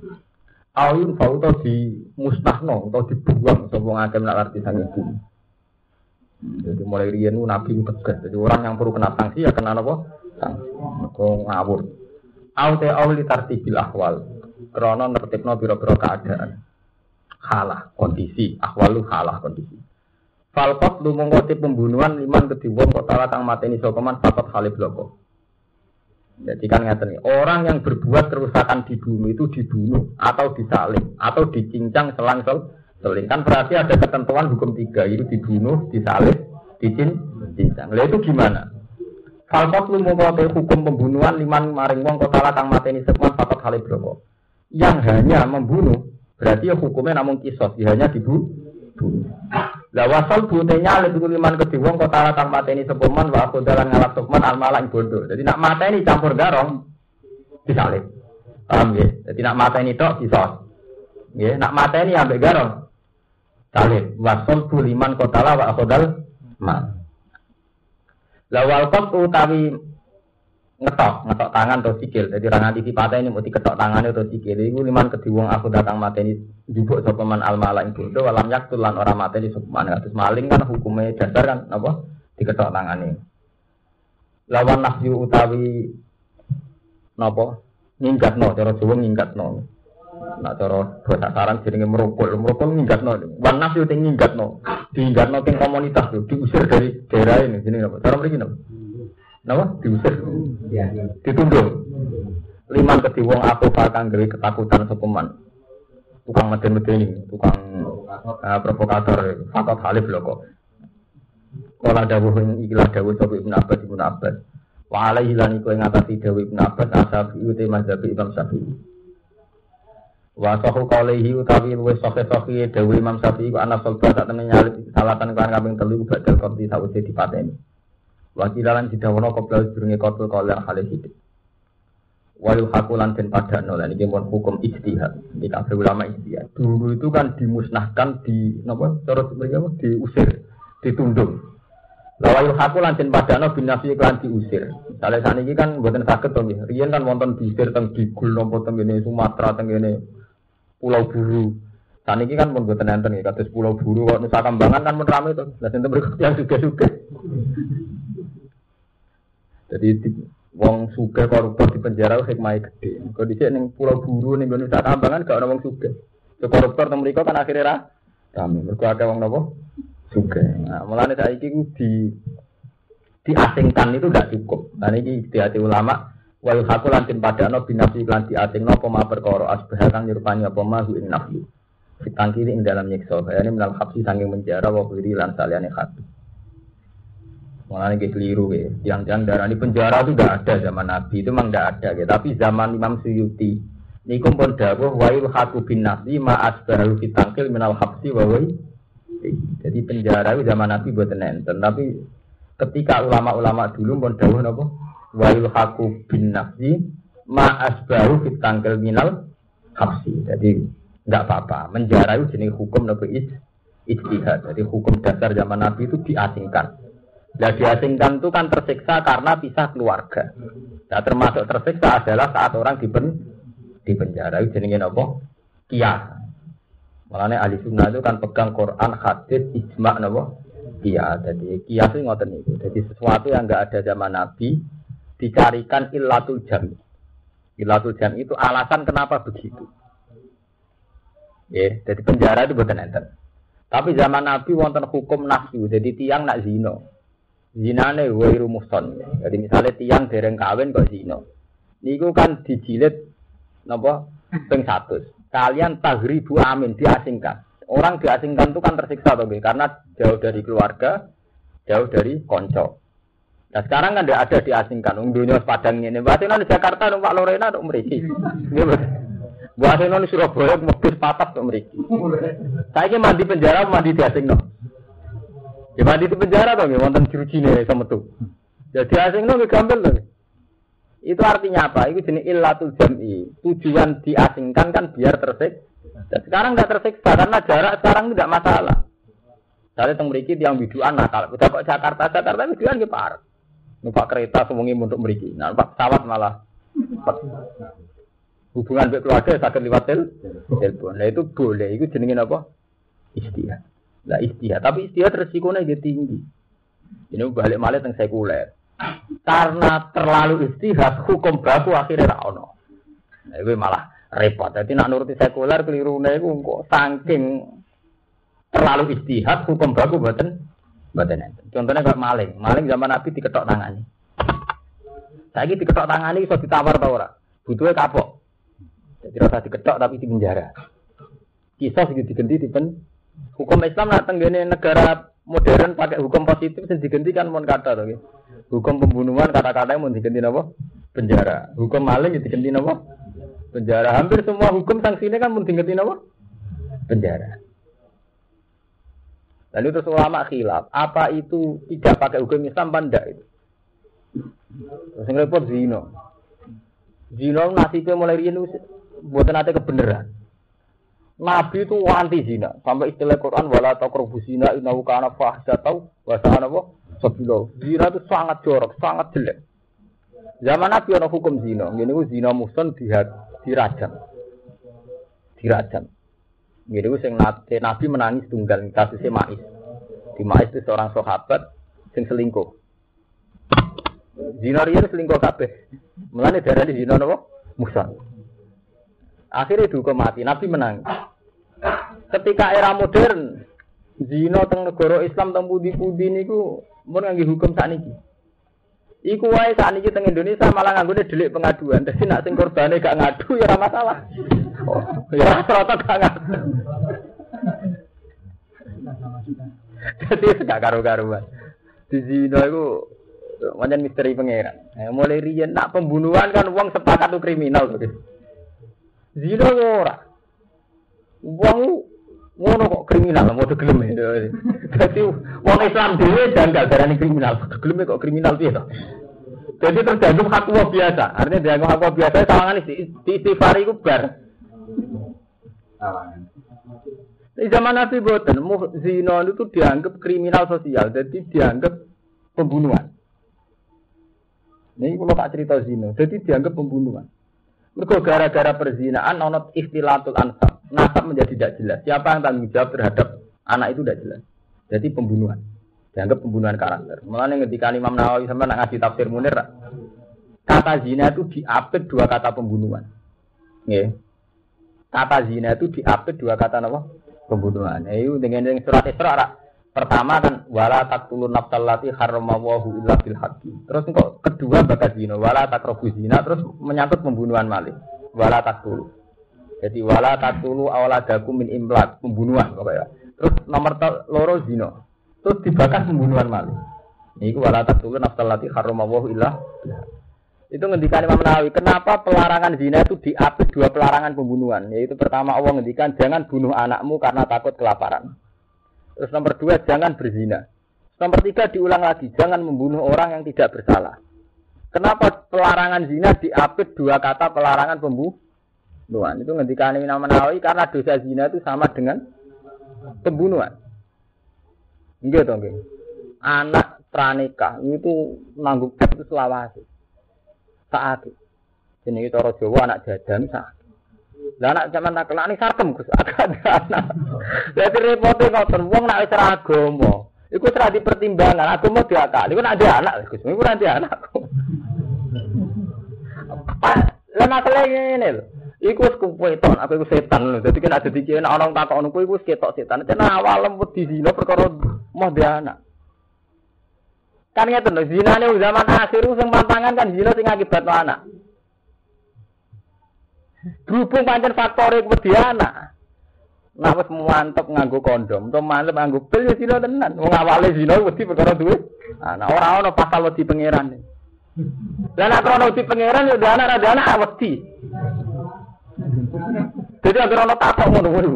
Ayun fauto di musnahno atau dibuang sapa wong akeh nek arti sang ibu. Jadi mulai riyen nabi tegas. Jadi orang yang perlu kena sanksi ya kena apa? Sanksi. Kok ngawur. Aute awli tartibil ahwal. Krono nertibno biro-biro keadaan. Halah kondisi, ahwalu halah kondisi. Falkot lu mengkoti pembunuhan liman kediwong kok tala kang mateni sokoman fakot halib loko. Jadi kan nih, orang yang berbuat kerusakan di bumi itu dibunuh atau disalib atau dicincang selang sel seling kan berarti ada ketentuan hukum tiga itu dibunuh, disalib, dicincang. Lalu itu gimana? Falkot lu mau hukum pembunuhan liman maring wong kota kang mateni sekman papat kali berapa? Yang hanya membunuh berarti ya hukumnya namun kisos, ya hanya dibunuh. Lah wasal butenya itu liman kedhi wong kota kang mateni sepeman wa aku dalan ngalap sukman al bodoh. Jadi nak mateni campur garong disalib. Paham ya? Jadi nak mateni tok kisos. Ya, nak mateni ambek garong salib. Wasal bu liman kota wa aku dal mal. Lawal kok utawi ngetok, ngetok tangan atau sikil. Jadi orang nanti patah ini mau diketok tangan atau sikil. Iku liman kediwong aku datang mateni jubuk sopeman al mala itu. Do walam yaktul lan orang mateni sopeman. Terus maling kan hukumnya dasar kan apa? Diketok tangan ini. Lawan nafyu utawi nopo ngingkat no, cara Jawa ngingkat no. Nak cara bahasa sarang jenenge merokok, merokok ngingkat no. Wan nafyu ting ngingkat no, diingkat no ting komunitas tuh, diusir dari daerah ini. Jadi apa? Cara begini apa? Napa? Diusir. Ditunduk. Liman kedhi wong aku bakal gawe ketakutan sepeman. Tukang meden-medeni, tukang uh, provokator, fakot halif lho kok. Kala dawuh ikilah dawuh sapa Ibnu Abbas Ibnu Abbas. Wa alaihi lan iku ing atase dawuh Ibnu Abbas asabi uti mazhab Imam Syafi'i. Wa sahu qalihi utawi luwes sahih sahih dawuh Imam Syafi'i ku ana sulba sak temen nyalip salatan kan kambing telu badal konti sawise dipateni. Wakilalan didawono qoblal durunge kotul kalian halih hidup. Wayu hakulan dan padano lan iki pun hukum ijtihad. Di kafe ulama ijtihad. Dulu itu kan dimusnahkan di napa cara mereka diusir, ditunduk. Lawayu hakulan dan padano binafi kan diusir. Misalnya saat ini kan buatan sakit tuh Rian kan wonten diusir teng digul nopo teng ini Sumatera teng ini Pulau Buru. Saat ini kan pun buatan enten ya Pulau Buru kok Nusa Kambangan kan pun ramai tuh. Lah sing berikut yang juga juga. Jadi wong suge koruptor di penjara hikmahnya gede. Kau dicek neng pulau buru ning Nusa Kambangan gak ada wong suge. So, koruptor temu kan akhirnya ra kami. Mergo akeh wong nopo suge. Nah, mulane saiki di diasingkan itu gak cukup. Nah ini di hati ulama wal hakul lantin padano binafi lan diasingno apa ma perkara asbah kang nyerupani apa ma ing nafsu. Fitangkiri ing dalam nyiksa. Ini minal habsi sanging menjara wa kiri lan saliyane hati. Malah ini keliru ya. Yang-yang darah di penjara itu tidak ada zaman Nabi itu memang tidak ada ya. Tapi zaman Imam Suyuti ini pun dawuh wa haku bin nafsi ma asbaru fitangkil minal habsi wa Jadi penjara itu zaman Nabi buat nenten. Tapi ketika ulama-ulama dulu pun dawuh napa wa haku bin nafsi ma asbaru fitangkil minal habsi. Jadi tidak apa-apa. Menjara itu jenis hukum nabi ijtihad. Jadi hukum dasar zaman Nabi itu diasingkan. Nah diasingkan itu kan tersiksa karena pisah keluarga. Nah termasuk tersiksa adalah saat orang di, pen, di penjara. Itu jenengin apa? Kias. Makanya ahli sunnah itu kan pegang Quran, hadis, ijma, apa? Kias. Jadi kias itu ngoten itu. Jadi sesuatu yang enggak ada zaman Nabi dicarikan illatul jam. Illatul jam itu alasan kenapa begitu. Ya, jadi penjara itu bukan enter. Tapi zaman Nabi wonten hukum nafsu, jadi tiang nak zino zinane wairu muhson. Jadi misalnya tiang dereng kawin kok zina. Niku kan dijilid napa ping 100. Kalian tagribu amin diasingkan. Orang diasingkan itu kan tersiksa toh, karena jauh dari keluarga, jauh dari konco. Nah sekarang kan tidak ada diasingkan. Ungdunya padang ini. Berarti di Jakarta numpak Lorena untuk meriki. Buat di Surabaya mobil patah untuk meriki. Saya ini mandi penjara, mandi diasingkan. Ya mandi di penjara dong, ya wonten nih sama tuh. Jadi ya, asing nggak gampang loh. Itu artinya apa? Itu jenis illatul jam'i. Tujuan diasingkan kan biar tersik. Dan sekarang nggak tersiksa karena jarak sekarang tidak masalah. Saya teng mriki yang biduan nakal. Udah kok Jakarta, Jakarta biduan ke par. Numpak kereta semuanya untuk mriki. Nah, numpak pesawat malah. Hubungan dengan keluarga sakit lewat telepon. Nah itu boleh. Itu jenengin apa? Istilah. Lah istihad, tapi istihad resikonya dia tinggi. Ini balik malah yang sekuler. Karena terlalu istihad, hukum baku akhirnya ra ono. Nah, itu malah repot. Jadi nak nuruti sekuler keliru nih, kok saking terlalu istihad, hukum baku buatan buatan Contohnya kayak maling, maling zaman Nabi diketok tangannya. Saya ini diketok tangannya bisa ditawar tau ora? Butuhnya kapok. Jadi rasa diketok tapi di penjara. Kisah segitu diganti di Hukum Islam nak tenggene negara modern pakai hukum positif sing diganti kan mon kata to Hukum pembunuhan kata-kata mau diganti napa? Penjara. Hukum maling diganti napa? Penjara. Hampir semua hukum sanksinya kan mau diganti napa? Penjara. Lalu terus ulama khilaf, apa itu tidak pakai hukum Islam apa itu? Terus yang repot zino. Zino nasibnya mulai rian buat nanti kebenaran. Nabi itu anti zina. Sampai istilah Quran wala taqrabu zina innahu kana fahsyatan wa sa'ana apa? Sabila. Zina itu sangat jorok, sangat jelek. Zaman Nabi ada hukum zina. Ini zina muson dirajam. Dirajam. Ku sing Nabi menangis tunggal kasusnya Ma'is. Di Ma'is itu seorang sahabat sing selingkuh. Zina riyen selingkuh kabeh. Mulane darah di zina napa? Muson. Akhirnya dihukum mati. Nabi menang. Ketika era modern, zina teng negara Islam teng pudi-pudi niku mun ngangge hukum sakniki. Iku wae sakniki teng Indonesia malah nganggone delik pengaduan. Dadi nak sing korbane gak ngadu ya ora masalah. Oh, ya rata gak ngadu. Jadi gak karu-karuan. Di zina iku macam misteri pangeran. Eh, mulai riyen nak pembunuhan kan uang sepakat tuh kriminal tuh. Zina ora. Wong ngono kok kriminal mau gelem ya. Dadi wong Islam dhewe janggal darani kriminal. Gelem kok kriminal piye to? Jadi tergantung hak biasa. Artinya dianggap hak biasa sawangan di istighfar iku bar. Di zaman Nabi Boten, zina itu dianggap kriminal sosial, jadi dianggap pembunuhan. Ini kalau tak cerita zina, jadi dianggap pembunuhan. Mereka gara-gara perzinaan nonot istilatul ansab. Nasab menjadi tidak jelas. Siapa yang tanggung jawab terhadap anak itu tidak jelas. Jadi pembunuhan. Dianggap pembunuhan karakter. Mulanya ketika Imam Nawawi sama nak ngasih tafsir Munir, kata zina itu diapit dua kata pembunuhan. Nggih. Kata zina itu diapit dua kata apa? Pembunuhan. Itu dengan surat Isra Pertama kan wala taqtulun nafsal lati harramawahu illa bil haqqi. Terus kok kedua bakat zina wala taqrabu zina terus menyangkut pembunuhan malih. Wala taqtulu. Jadi wala taqtulu awladakum min imlak, pembunuhan pokoknya. Terus nomor loro zina. Terus dibakar pembunuhan malih. Ini wala taqtulu nafsal lati harramawahu illa itu ngendikan Imam Nawawi, kenapa pelarangan zina itu diapit dua pelarangan pembunuhan? Yaitu pertama Allah ngendikan jangan bunuh anakmu karena takut kelaparan. Terus nomor dua, jangan berzina. Nomor tiga, diulang lagi, jangan membunuh orang yang tidak bersalah. Kenapa pelarangan zina diapit dua kata pelarangan pembunuhan? Itu ngendikan Imam Nawawi karena dosa zina itu sama dengan pembunuhan. Enggak dong. Anak pranikah itu nanggung itu selawasi. Saat itu. Ini cara Jawa anak jajan saat lah anak zaman nak kelani sarkem Gus. Jadi repotnya ngoten wong nak wis agama. Iku ora dipertimbangkan, agama diakali. Iku ada anak Gus, iku nanti anak. Lah nak ngene lho. Iku wis kuweton, aku iku setan lho. Dadi kan ada dikene ana wong takok ngono kuwi wis ketok setan. Cenah awalem wedi zina perkara dia anak. Kan ngeten lho, zinane zaman akhir sing pantangan kan zina sing akibatno anak. Berhubung pancen faktore wedi anak. Nah wis mantep nganggo kondom, to mantep nganggo pil ya sino tenan. Wong awale zina wedi perkara duwe. Anak ora ono pasal wedi pangeran. Lah nek ono wedi pangeran ya anak ada anak wedi. Jadi agar ono takok ngono ngono,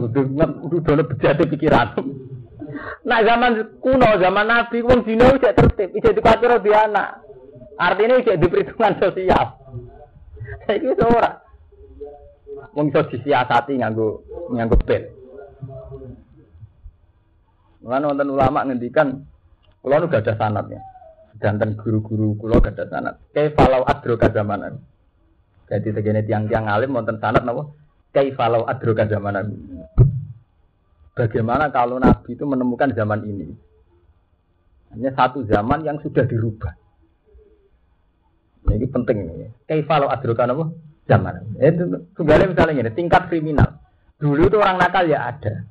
udah bejate pikiran. Nah zaman kuno, zaman Nabi, wong zina wis tertib, wis dikuatir di anak. Artinya wis diperhitungan sosial. Saiki ora wong iso disiasati nganggo nganggo bel. Mulane wonten ulama ngendikan kula nu gak ada sanatnya. Danten guru-guru kula gak ada sanat. Kaifalau adro zamanan. Jadi segene tiang-tiang alim wonten sanat napa? Kaifalau adro zamanan. Bagaimana kalau Nabi itu menemukan zaman ini? Hanya satu zaman yang sudah dirubah. Ini penting ini. Kaifalau adro apa? zaman. Itu tunggalnya misalnya ini tingkat kriminal. Dulu itu orang nakal ya ada.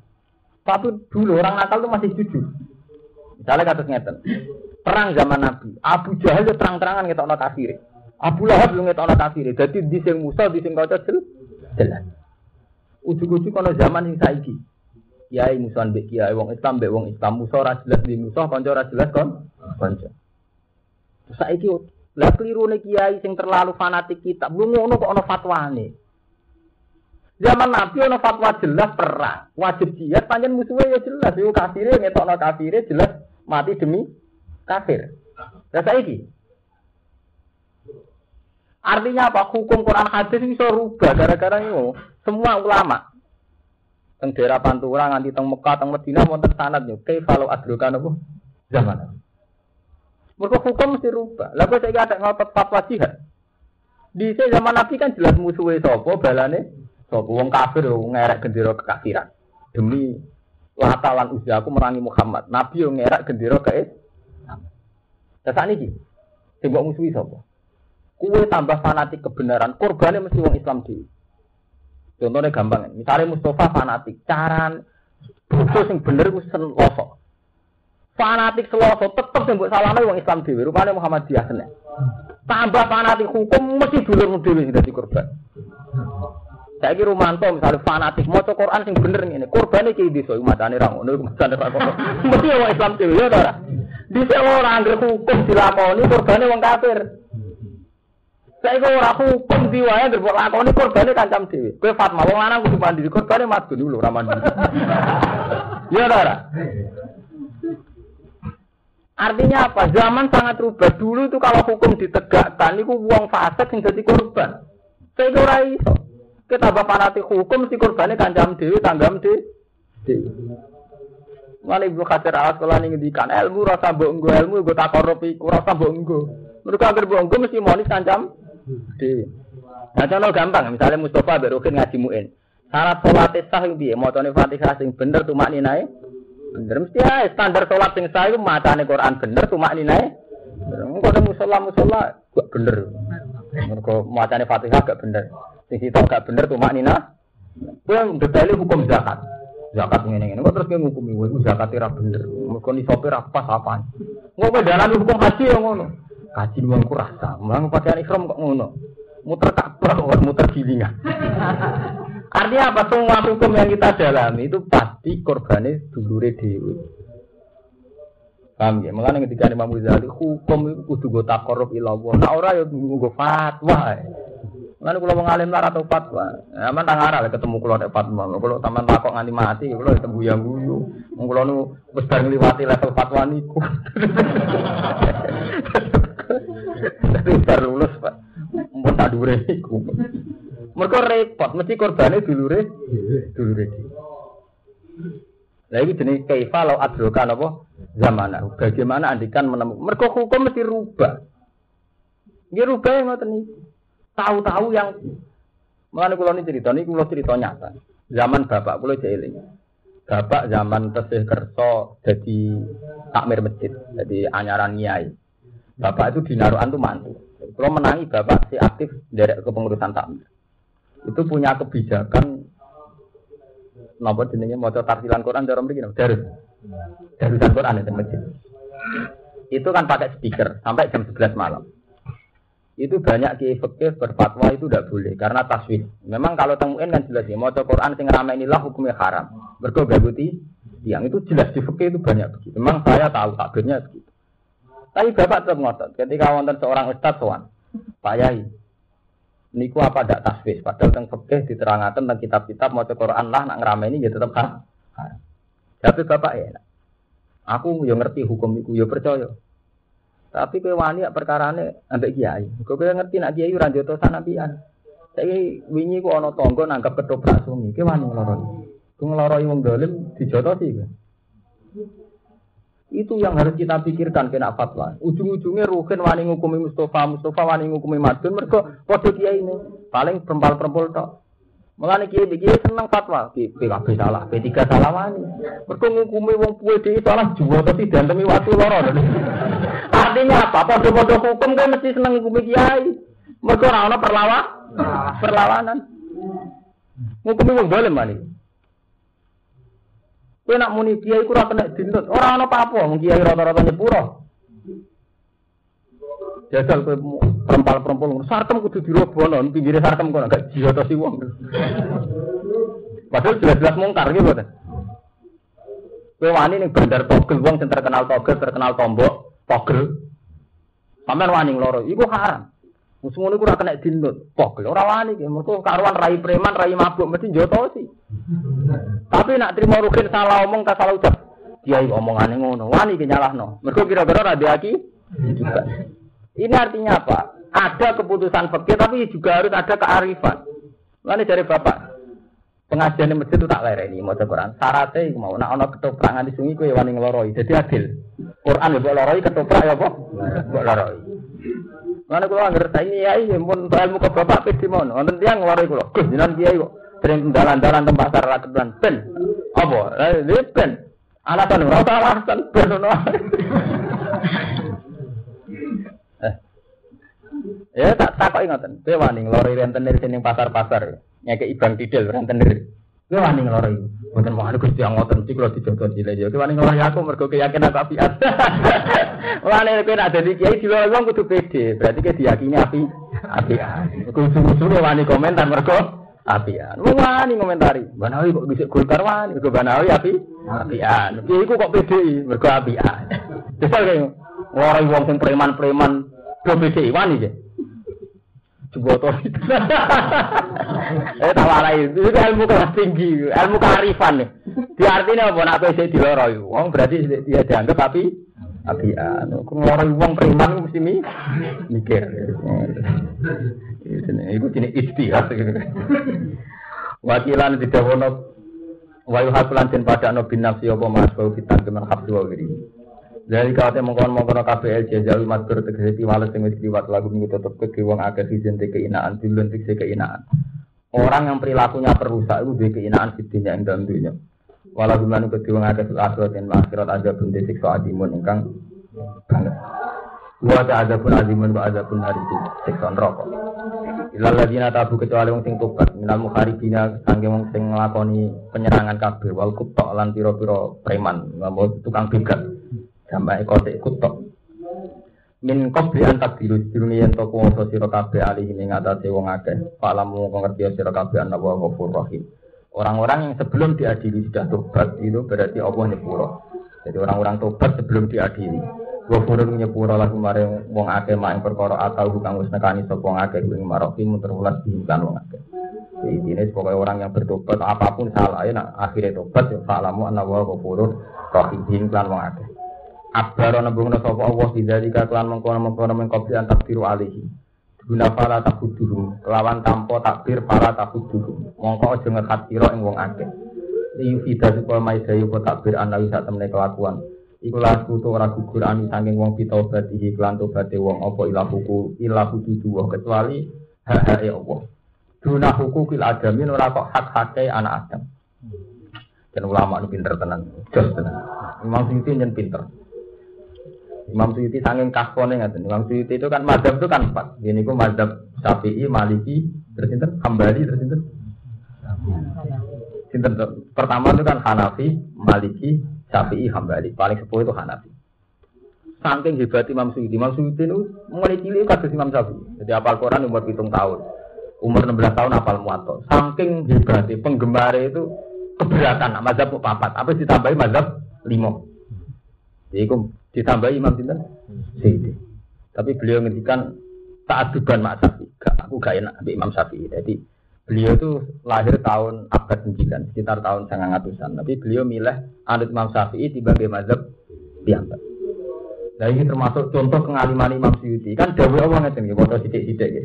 Tapi dulu orang nakal itu masih jujur. Misalnya kata ngeten. Perang zaman Nabi. Abu Jahal itu terang-terangan kita ono kafir. Abu Lahab itu kita ono kafir. Jadi di sing Musa, di sing Kocok jelas. Ujuk-ujuk kono zaman sing saiki. Kiai musuhan mbek kiai wong Islam mbek wong Islam musuh ora jelas di musuh kanca ora jelas kon kanca. Saiki lah nih kiai sing terlalu fanatik kita. Belum ngono kok ono fatwane. Zaman Nabi ono fatwa jelas perang, wajib jihad panjang musuhnya ya jelas. Yo kafire ngetokno kafire jelas mati demi kafir. Lah saiki Artinya apa? Hukum Quran hadis bisa rubah gara-gara ini. Semua ulama teng daerah Pantura nganti teng Mekah teng Madinah wonten sanad yo kaifalu adrokan apa zaman. Mereka hukum mesti rubah. Lalu saya ada ngotot fatwa jihad. Di zaman Nabi kan jelas musuhnya sopo, balane sopo. Wong kafir, wong ngerek gendera kekafiran. Demi latalan usia aku merangi Muhammad. Nabi yang ngerek gendera ke Islam. Ini, coba musuhi sopo. Kue tambah fanatik kebenaran, korbannya mesti wong Islam di. Contohnya gampang, misalnya Mustafa fanatik, cara bodoh yang bener itu losok fanatik seloso tetep sing mbok salahne wong Islam dhewe rupane Muhammadiyah seneng. Tambah fanatik hukum mesti dulur dhewe sing dadi korban. Saya kira Romanto misalnya fanatik mau Quran sing bener ini korbannya kayak di soal matane ra ngono matane ra mesti wong Islam dhewe ya ora? Di orang angger hukum dilakoni korbannya wong kafir saya kira orang hukum diwaya berbuat lakoni korbannya kancam dewi. Kue Fatma, wong lanang kudu mandi korbannya mati dulu raman. Ya ora. Artinya apa? Zaman sangat rubah. Dulu itu kalau hukum ditegakkan, itu uang fasik yang jadi korban. Saya kira iso. Kita tambah fanatik hukum, si korbannya kancam dewi, tanggam dewi. Mana ibu khatir alat sekolah ini ngendikan ilmu rasa bonggo ilmu gue tak korup iku rasa bonggo. Mereka agar bonggo mesti monis kancam dewi. Nah contoh gampang, misalnya Mustafa berukin ngaji muin. Syarat sholat sah yang dia, mau fatihah sing bener tuh mak ninai. Bener mesti ya standar sholat sing saya macane Quran bener cuma ini naik. Engko ada musola musola gak bener. Mergo macane Fatihah gak bener. Sing sitok gak bener tuh maknina. Kuwi detaile hukum zakat. Zakat ngene ngene kok terus kowe ngukumi kowe zakat ora bener. Mergo ni sopir apa pas apaan. Ngopo dalan hukum haji ya ngono. Haji wong ku rasa. Mang pakaian ihram kok ngono. Muter Ka'bah kok muter gilingan. Artinya apa? Semua hukum yang kita dalami itu pasti korbannya dulure dewi. Paham ya? Mengenai ketika Imam Ghazali hukum itu kudu go takorup ilallah. Nah orang ya go fatwa. Mengenai kalau mengalim lara atau fatwa. Aman tak ngarah ketemu kalau ada fatwa. Kalau taman takok nganti mati, kalau ketemu yang guyu. Kalau nu wis liwati level fatwa niku. Tapi baru lulus pak. Mau tak dure. Mereka repot, mesti korbannya dulure, dulure di. Nah ini jenis kaifa lau adrokan apa zaman. Bagaimana andikan menemukan? Mereka hukum mesti rubah. Dia rubah ngoten ini. Tahu-tahu yang Mengenai kulo ini cerita, ini kulo cerita nyata. Zaman bapak kulo jeeling. Bapak zaman tesih kerso jadi takmir masjid, jadi anyaran nyai. Bapak itu dinaruhan tuh mantu. Kalau menangi bapak si aktif dari kepengurusan takmir itu punya kebijakan nopo jenenge maca tarsilan Quran dalam mriki darus. Darusan Quran itu masjid. Itu kan pakai speaker sampai jam 11 malam. Itu banyak kiai fikih berfatwa itu tidak boleh karena taswif. Memang kalau temuin kan jelas ya maca Quran sing rame inilah hukumnya haram. Mergo gaguti yang itu jelas di itu banyak begitu. Memang saya tahu takbirnya begitu. Tapi Bapak tetap ngotot ketika wonten seorang ustaz sowan, Pak Yai, niku apa tidak tasbih padahal tentang fikih diterangkan tentang kitab-kitab mau Quran lah nak ngerame ini ya tetap ha. Tapi bapak ya, aku yang ngerti hukum itu ya percaya. Tapi kue wani perkara ini ambek kiai. Kue ngerti nak kiai ranjoto sanabian. Saya wingi ku ono tonggo nangkap ketoprak sungi. Kue wani ngeloroi. Kue ngeloroi wong dolim dijoto sih. Itu yang harus kita pikirkan kena fatwa. Ujung-ujungnya Rukin wani ngukumi Mustafa, Mustafa wani ngukumi Madun. Mereka kode kia ini paling perempal-perempal tok. Mengenai kiai senang fatwa, PKB salah, P3 salah wani. Mereka ngukumi wong puwe di salah jual tapi dan demi waktu loro. Artinya apa? Pada-pada hukum kan mesti senang ngukumi kiai. Mereka orang perlawan, perlawanan. Ngukumi wong dolim wani. Kowe nak muni kiai ku ora kena dintut. Ora ana apa-apa, wong kiai rata-rata nyepuro. Jajal kowe perempal-perempal sarkem kudu dirobono, pinggire sarkem kok gak si wong. Padahal jelas-jelas mungkar gitu kan. Kowe wani ning bandar togel wong sing terkenal togel, terkenal tombok, togel. Sampeyan wani loro, iku haram. Musuh ini kurang kena dindut. Pok, orang wani. Mereka karuan rai preman, rai mabuk. Mesti joto sih. Tapi nak terima rukin salah omong, tak salah ucap. Kiai omongannya ngono. Wani nyalah no. Mereka kira-kira rabi aki. Ini artinya apa? Ada keputusan fakir, tapi juga harus ada kearifan. Lalu dari bapak, pengajian masjid itu tak lereni mau Quran syaratnya mau nak ono ketoprak di sungai kue wani ngeloroi jadi adil Quran ya buat loroi ketoprak ya kok buat loroi Mana kula anggere saiki kiai mun ilmu ke bapak pe di mono. Wonten tiyang lare kula. Jenengan kiai kok sering dalan-dalan teng pasar ra ben. Apa? Lha ben. Ana ta ora ta alasan ben ono. Eh. Ya tak takoki ngoten. Dewa ning lare renten ning pasar-pasar. Nyeke ibang didel rentenir. Kowe wani nglori. Mboten mau anu Gusti ngoten iki kula dijogo cilik ya. Kowe wani nglori aku mergo keyakinan aku apiat. Mulane kowe nek dadi kiai diloro wong kudu pede. Berarti kowe diyakini api apian. Kudu-kudu wani komentar mergo apian. Wani komentari. Banawi kok bisa Golkar wani, mergo Banawi api apian. Kiai ku kok pede mergo apian. Desal kaya orang wong sing preman-preman do pede wani ya. Jeboto. eh tawarai itu ilmu kelas tinggi, ilmu kearifan nih. Di artinya apa nak PC di loro Wong berarti dia dianggap tapi tapi anu ngorong wong preman mesti mi mikir. Itu jenis istihad. Wakilan di dawono wayu hasulan den pada no bin nafsi apa mas fitan kemen habdu wa wiri. Dari kate mongkon mongkon KPL jajal matur tegese tiwales sing wis liwat lagu minggu tetep ke wong akeh izin te keinaan dulun tegese keinaan. Orang yang perilakunya perusak itu duwe keinaan fitnya ing dalam dunia. Walau gimana ke wong akeh dan akhirat ada bunte siksa adimun ingkang banget. Wa ta'adzabun azimun wa adzabun hariku siksa neraka. Ilal ladina tabu kecuali wong sing tobat minal mukharibina sangge wong sing nglakoni penyerangan kabeh wal kutok lan pira-pira preman, tukang begat. Sampai kotek kutok. Min qabli an takdiru diruni yen to kuwasa sira kabeh alih ing atase wong akeh. Palamu ngerti sira kabeh ana wa ghafur rahim. Orang-orang yang sebelum diadili sudah tobat itu berarti Allah nyepuro. Jadi orang-orang tobat sebelum diadili. Wa furun nyepura lagu maring wong akeh mak ing perkara atau kang wis nekani sapa wong akeh ing marofi munterulas dihikan wong akeh. Jadi ini sebagai orang yang bertobat apa pun salah ya nah, akhirnya tobat ya fa'lamu anna wa ghafurur rahim lan wong akeh. Abaro nembungna sapa Allah bidzalika kelan mengkono-mengkono antak tiru alihi. Guna para takuduhum kelawan tanpa takbir para takuduhum. Mongko aja ngekat sira ing wong akeh. Liyu fida supaya maidayu takbir anawi sak temene kelakuan. Iku laku tu ora gugur ani saking wong pitobat iki klan tobaté wong apa ilah huku ilah huku dua kecuali hak ya Allah. Duna huku kil adamin ora kok hak hake anak Adam. Dan ulama ini pinter tenan, jos tenan. Imam Suyuti nyen pinter. Imam Suyuti saking kasone ngaten. Imam Suyuti itu kan mazhab itu kan empat. Ini ku mazhab Syafi'i, Maliki, terus sinten? Hambali, terus sinten? Sinten Pertama itu kan Hanafi, Maliki, Syafi'i Hambali, paling sepuh itu Hanafi. Saking hebat Imam Suyuti, Imam Suyuti itu mulai cilik kados Imam Syafi'i. Jadi apal Quran umur hitung tahun. Umur 16 tahun apal muato. Saking hebat penggemar itu keberatan mazhab papat, apa ditambahi mazhab lima. Jadi itu ditambahi Imam Sinten Suyuti. Tapi beliau ngendikan taat duban Mak Syafi'i. Aku gak enak Imam Syafi'i. Jadi Beliau itu lahir tahun abad 9, sekitar tahun 900-an. Tapi beliau milih anut Imam Syafi'i sebagai mazhab piyambak. Nah ini termasuk contoh pengaliman Imam Syuuti. Kan Dawi Allah ngeten ya, foto sidik-sidik ya.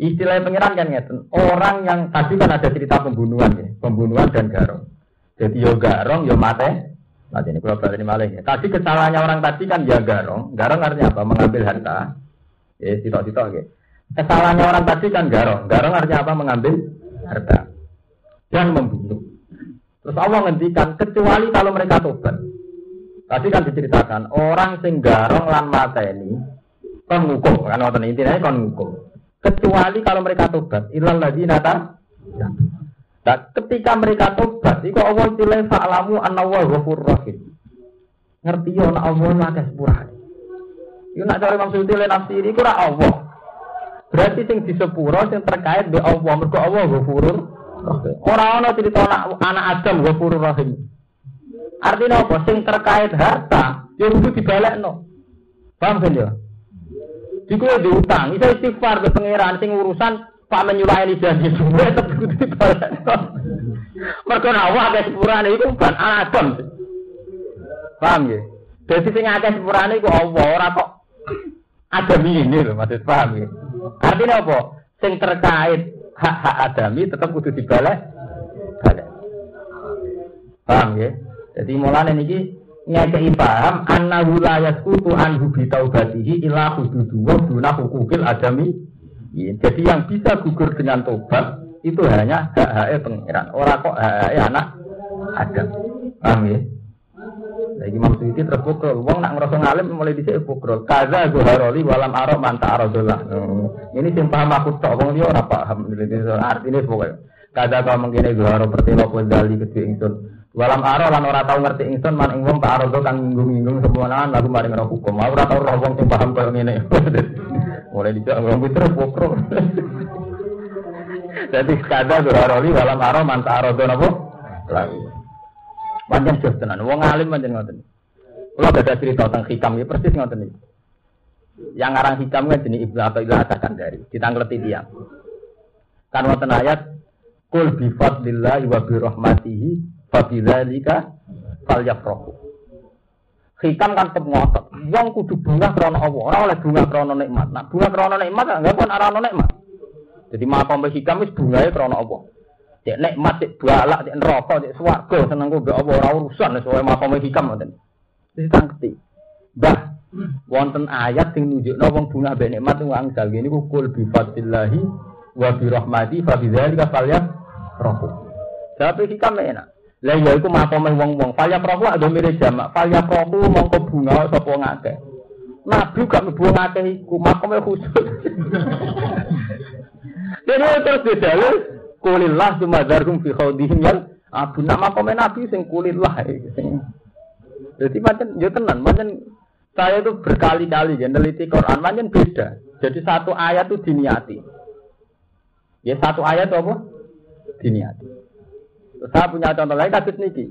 Istilah pengiran kan ngeten. Orang yang tadi kan ada cerita pembunuhan ya, pembunuhan dan garong. Jadi yo garong, yo mate. Mati ini kalau berarti malah ya. Tadi kesalahannya orang tadi kan ya garong. Garong artinya apa? Mengambil harta. Ya, sitok-sitok ya. Kesalahannya orang tadi kan garong. Garong artinya apa? Mengambil harta dan membunuh. Terus Allah ngendikan kecuali kalau mereka tobat. Tadi kan diceritakan orang sing garong lan mata ini kon ngukum kan wonten intinya kon ngukum. Kecuali kalau mereka tobat. Ilal ladina ta. Nah, ketika mereka tobat, itu Allah istilah fa'lamu anna wa ghafur rahim. Ngerti yo ana Allah akeh sepurane. Nak cari maksud ile nafsi iki ora Allah. Berarti sing disepuro sing terkait be Allah, mergo Allah Ghafurur Ora ana cerita anak, anak Adam Ghafurur Rahim. Artinya apa? Sing terkait harta, ya kudu dibalekno. Paham kan ya? Diku diutang, bisa istighfar ke pangeran sing urusan Pak menyulahi janji semua tetep kudu. Mergo awak akeh sepurane iku anak Adam. Paham ya? Jadi sing akeh sepurane iku Allah, ora kok Adam ini loh, maksud paham ya? Artinya apa? Sing terkait hak-hak adami tetap kudu dibalik. Balik. Paham ya? Jadi mulane niki ngekei paham annahu la yasqutu anhu bi taubatihi illa hududu wa duna hukukil adami. Jadi yang bisa gugur dengan tobat itu hanya hak-hak pengiran. Orang kok hak-hak anak Adam. Paham ya? Lagi Imam Suyuti terus. Wong nak ngerasa ngalim mulai dhisik pukul. Kaza haroli walam arok manta aradullah. Hmm. Ini sing paham aku tok wong liya ora paham. Artine pokoknya. Kaza kau mengkene zuharo pertelo kowe dali kedhe ingsun. Walam aro lan ora tau ngerti ingsun man ing wong tak arado kang nginggung-nginggung semua lagu mari ngerti hukum. Ora tau roh wong sing paham koyo. Mulai dicak wong terus pukul. Jadi kada zuharoli walam aro manta arado napa? Lagu. Panjang jos tenan. Wong alim panjang ngoten. Kalau ada cerita tentang hikam ya persis ngoten iki. Yang ngarang hikam kan jenis Ibnu Atakan dari. Kita ngerti dia. Kan wonten ayat Kul bi fadlillahi wa bi rahmatihi fa bidzalika. Hikam kan tetep ngotot. Wong kudu bunga krana Allah, ora oleh bunga krana nikmat. Nah, bunga krana nikmat enggak pun ora nikmat. Jadi makom hikam wis bungae krana Allah. Cek nikmat, cek balak, cek neraka, cek swarga seneng kok mbek apa ora urusan sesuai makome hikam ngoten. Wis tangketi. Bah, wonten ayat sing nunjukno wong bunga mbek nikmat wong angsal niku kul bi fadlillahi wa bi rahmati fa bi dzalika falyaf rohu. Tapi hikam enak. Lah ya iku makome wong-wong falyaf rohu ada mirip jamak. Falyaf rohu mongko bunga sapa ngake. Nabi gak mlebu ngakeh iku, makome khusus. Jadi terus didalil kulillah sumadarhum fi khawdihim yang abu nama komen Nabi sing kulillah sing jadi macam ya tenan macam saya itu berkali-kali ya neliti Quran macam beda. Jadi satu ayat itu diniati. Ya satu ayat itu apa? Diniati. Saya punya contoh lain kasus niki.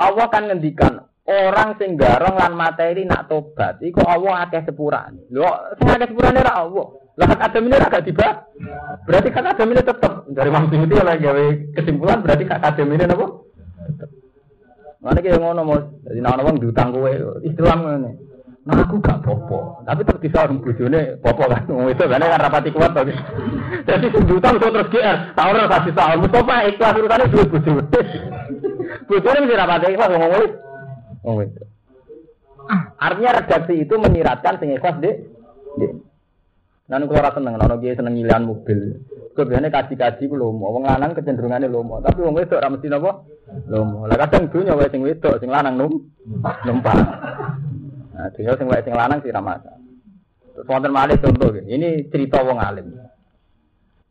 Allah kan ngendikan orang sing garong lan materi nak tobat iku Allah akeh sepurane. Lho sing akeh sepurane ra Allah. Lah hak adam ini agak tiba. Berarti hak adam ini tetap dari Imam itu oleh gawe kesimpulan berarti hak adam ini apa? Mana kayak ngono mau jadi nama orang diutang kowe Islam ini. Nah aku gak popo, tapi tetap bisa orang bujune popo kan. Wong itu kan kan rapati kuat tadi. Jadi diutang terus GR, tahu ora kasih tahu. Mustafa ikhlas urutane duit bujune. Bujune mesti rapati ikhlas ngomong wis. Itu. Artinya redaksi itu menyiratkan sing ikhlas dek. Nanti kalau rasa seneng, nono dia seneng nyilian mobil. Kebiasaannya kaji-kaji ku lomo, wong lanang kecenderungannya lomo. Tapi wong wedok ra mesti napa? Lomo. Lah kadang dunya wae sing wedok, sing lanang num numpak. Nah, dunya sing wae sing lanang sih ra masalah. Terus wonten malih contoh Ini cerita wong alim.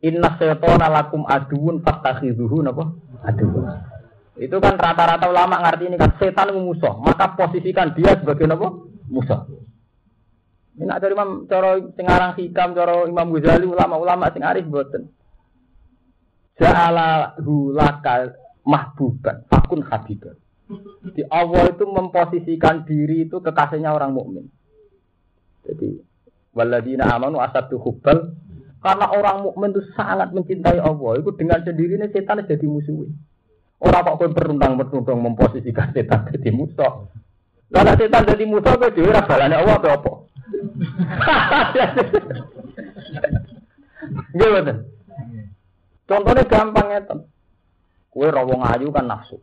Inna syaitana lakum aduun fattakhidhuhu napa? Aduun. Itu kan rata-rata ulama ngerti ini kan setan musuh, maka posisikan dia sebagai napa? Musuh. Ini ada Imam cara sing aran hikam, Imam Ghazali ulama-ulama sing arif boten. Ja'ala hulaka mahbuban, fakun habiban. Di Allah itu memposisikan diri itu kekasihnya orang mukmin. Jadi waladina amanu asadu hubbal karena orang mukmin itu sangat mencintai Allah, itu dengan sendirinya setan jadi musuh. Orang kok kowe berundang-berundang memposisikan setan jadi musuh. Kalau setan jadi musuh, kowe dhewe ra balane Allah apa? Gimana? Contohnya gampang ya, Kue rawong ayu kan nafsu.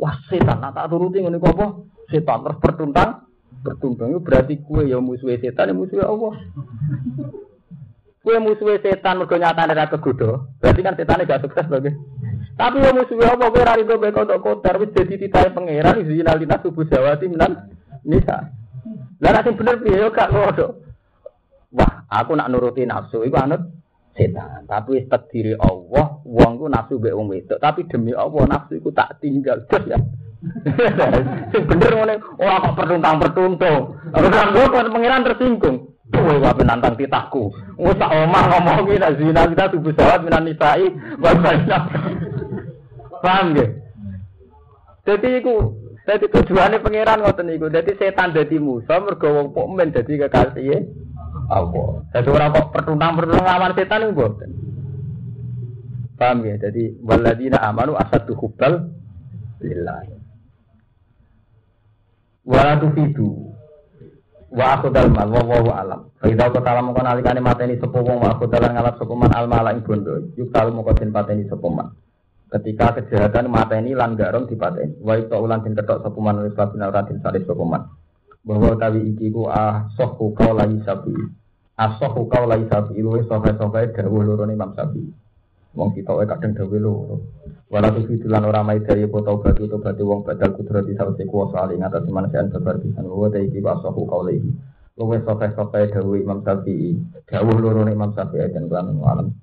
Wah setan, nah tak turuti ngono apa? Setan terus bertuntang, bertuntang itu berarti kue ya musuh setan, ya musuh Allah. Kue musuh setan mergo nyatane ra kegoda. Berarti kan setan gak sukses lagi. Tapi ya musuh Allah kue ra rido beko tok kotor wis dadi titahe pangeran zina linas subuh jawati minan nisa. Lah nek bener piye yo gak ngono. Wah, aku nak nuruti nafsu iku anut setan. Tapi wis diri Allah, wong ku nafsu mbek wong wedok, tapi demi Allah nafsu iku tak tinggal. ya. Sing bener ngene, ora kok pertuntang-pertuntung. Ora kok pengiran tersinggung. Kowe wae nantang titahku. Wis tak omah ngomong iki nek zina kita tubuh sawat minan nisai, wa Paham nggih? Jadi iku Jadi tujuannya pangeran ngoten niku. Jadi setan dadi musuh mergo wong mukmin dadi kekasih Allah. Jadi orang kok pertuntang-pertuntang lawan setan niku mboten. Paham ya? Jadi waladina amanu asadu hubbal lillah. Wala tufidu wa akhudal mal wa wa alam. Fa idza qatala mongko nalikane mateni sapa wong wa akhudal ngalap sapa man al mala ing bondo. Yuk talu mongko pateni sapa. Ketika kejahatan mata ini lan garong dipateni wa itu ulan den ketok sapa man wis kabin ora den salih sapa man. Bahwa tawi iki ku ah sohu kau lagi sapi asohu kau lagi sapi luwe sohe dawuh loro Imam Sapi wong kita kadang dawuh loro. Wala tu fitulan mai dari foto batu to batu wong badal kudrati sawise kuwasa ali ngatas manusia sebar pisan. Wa ta iki asohu kau lagi luwe sohe sohe dawuh Imam Sapi dawuh loro Imam Sapi dan kan alam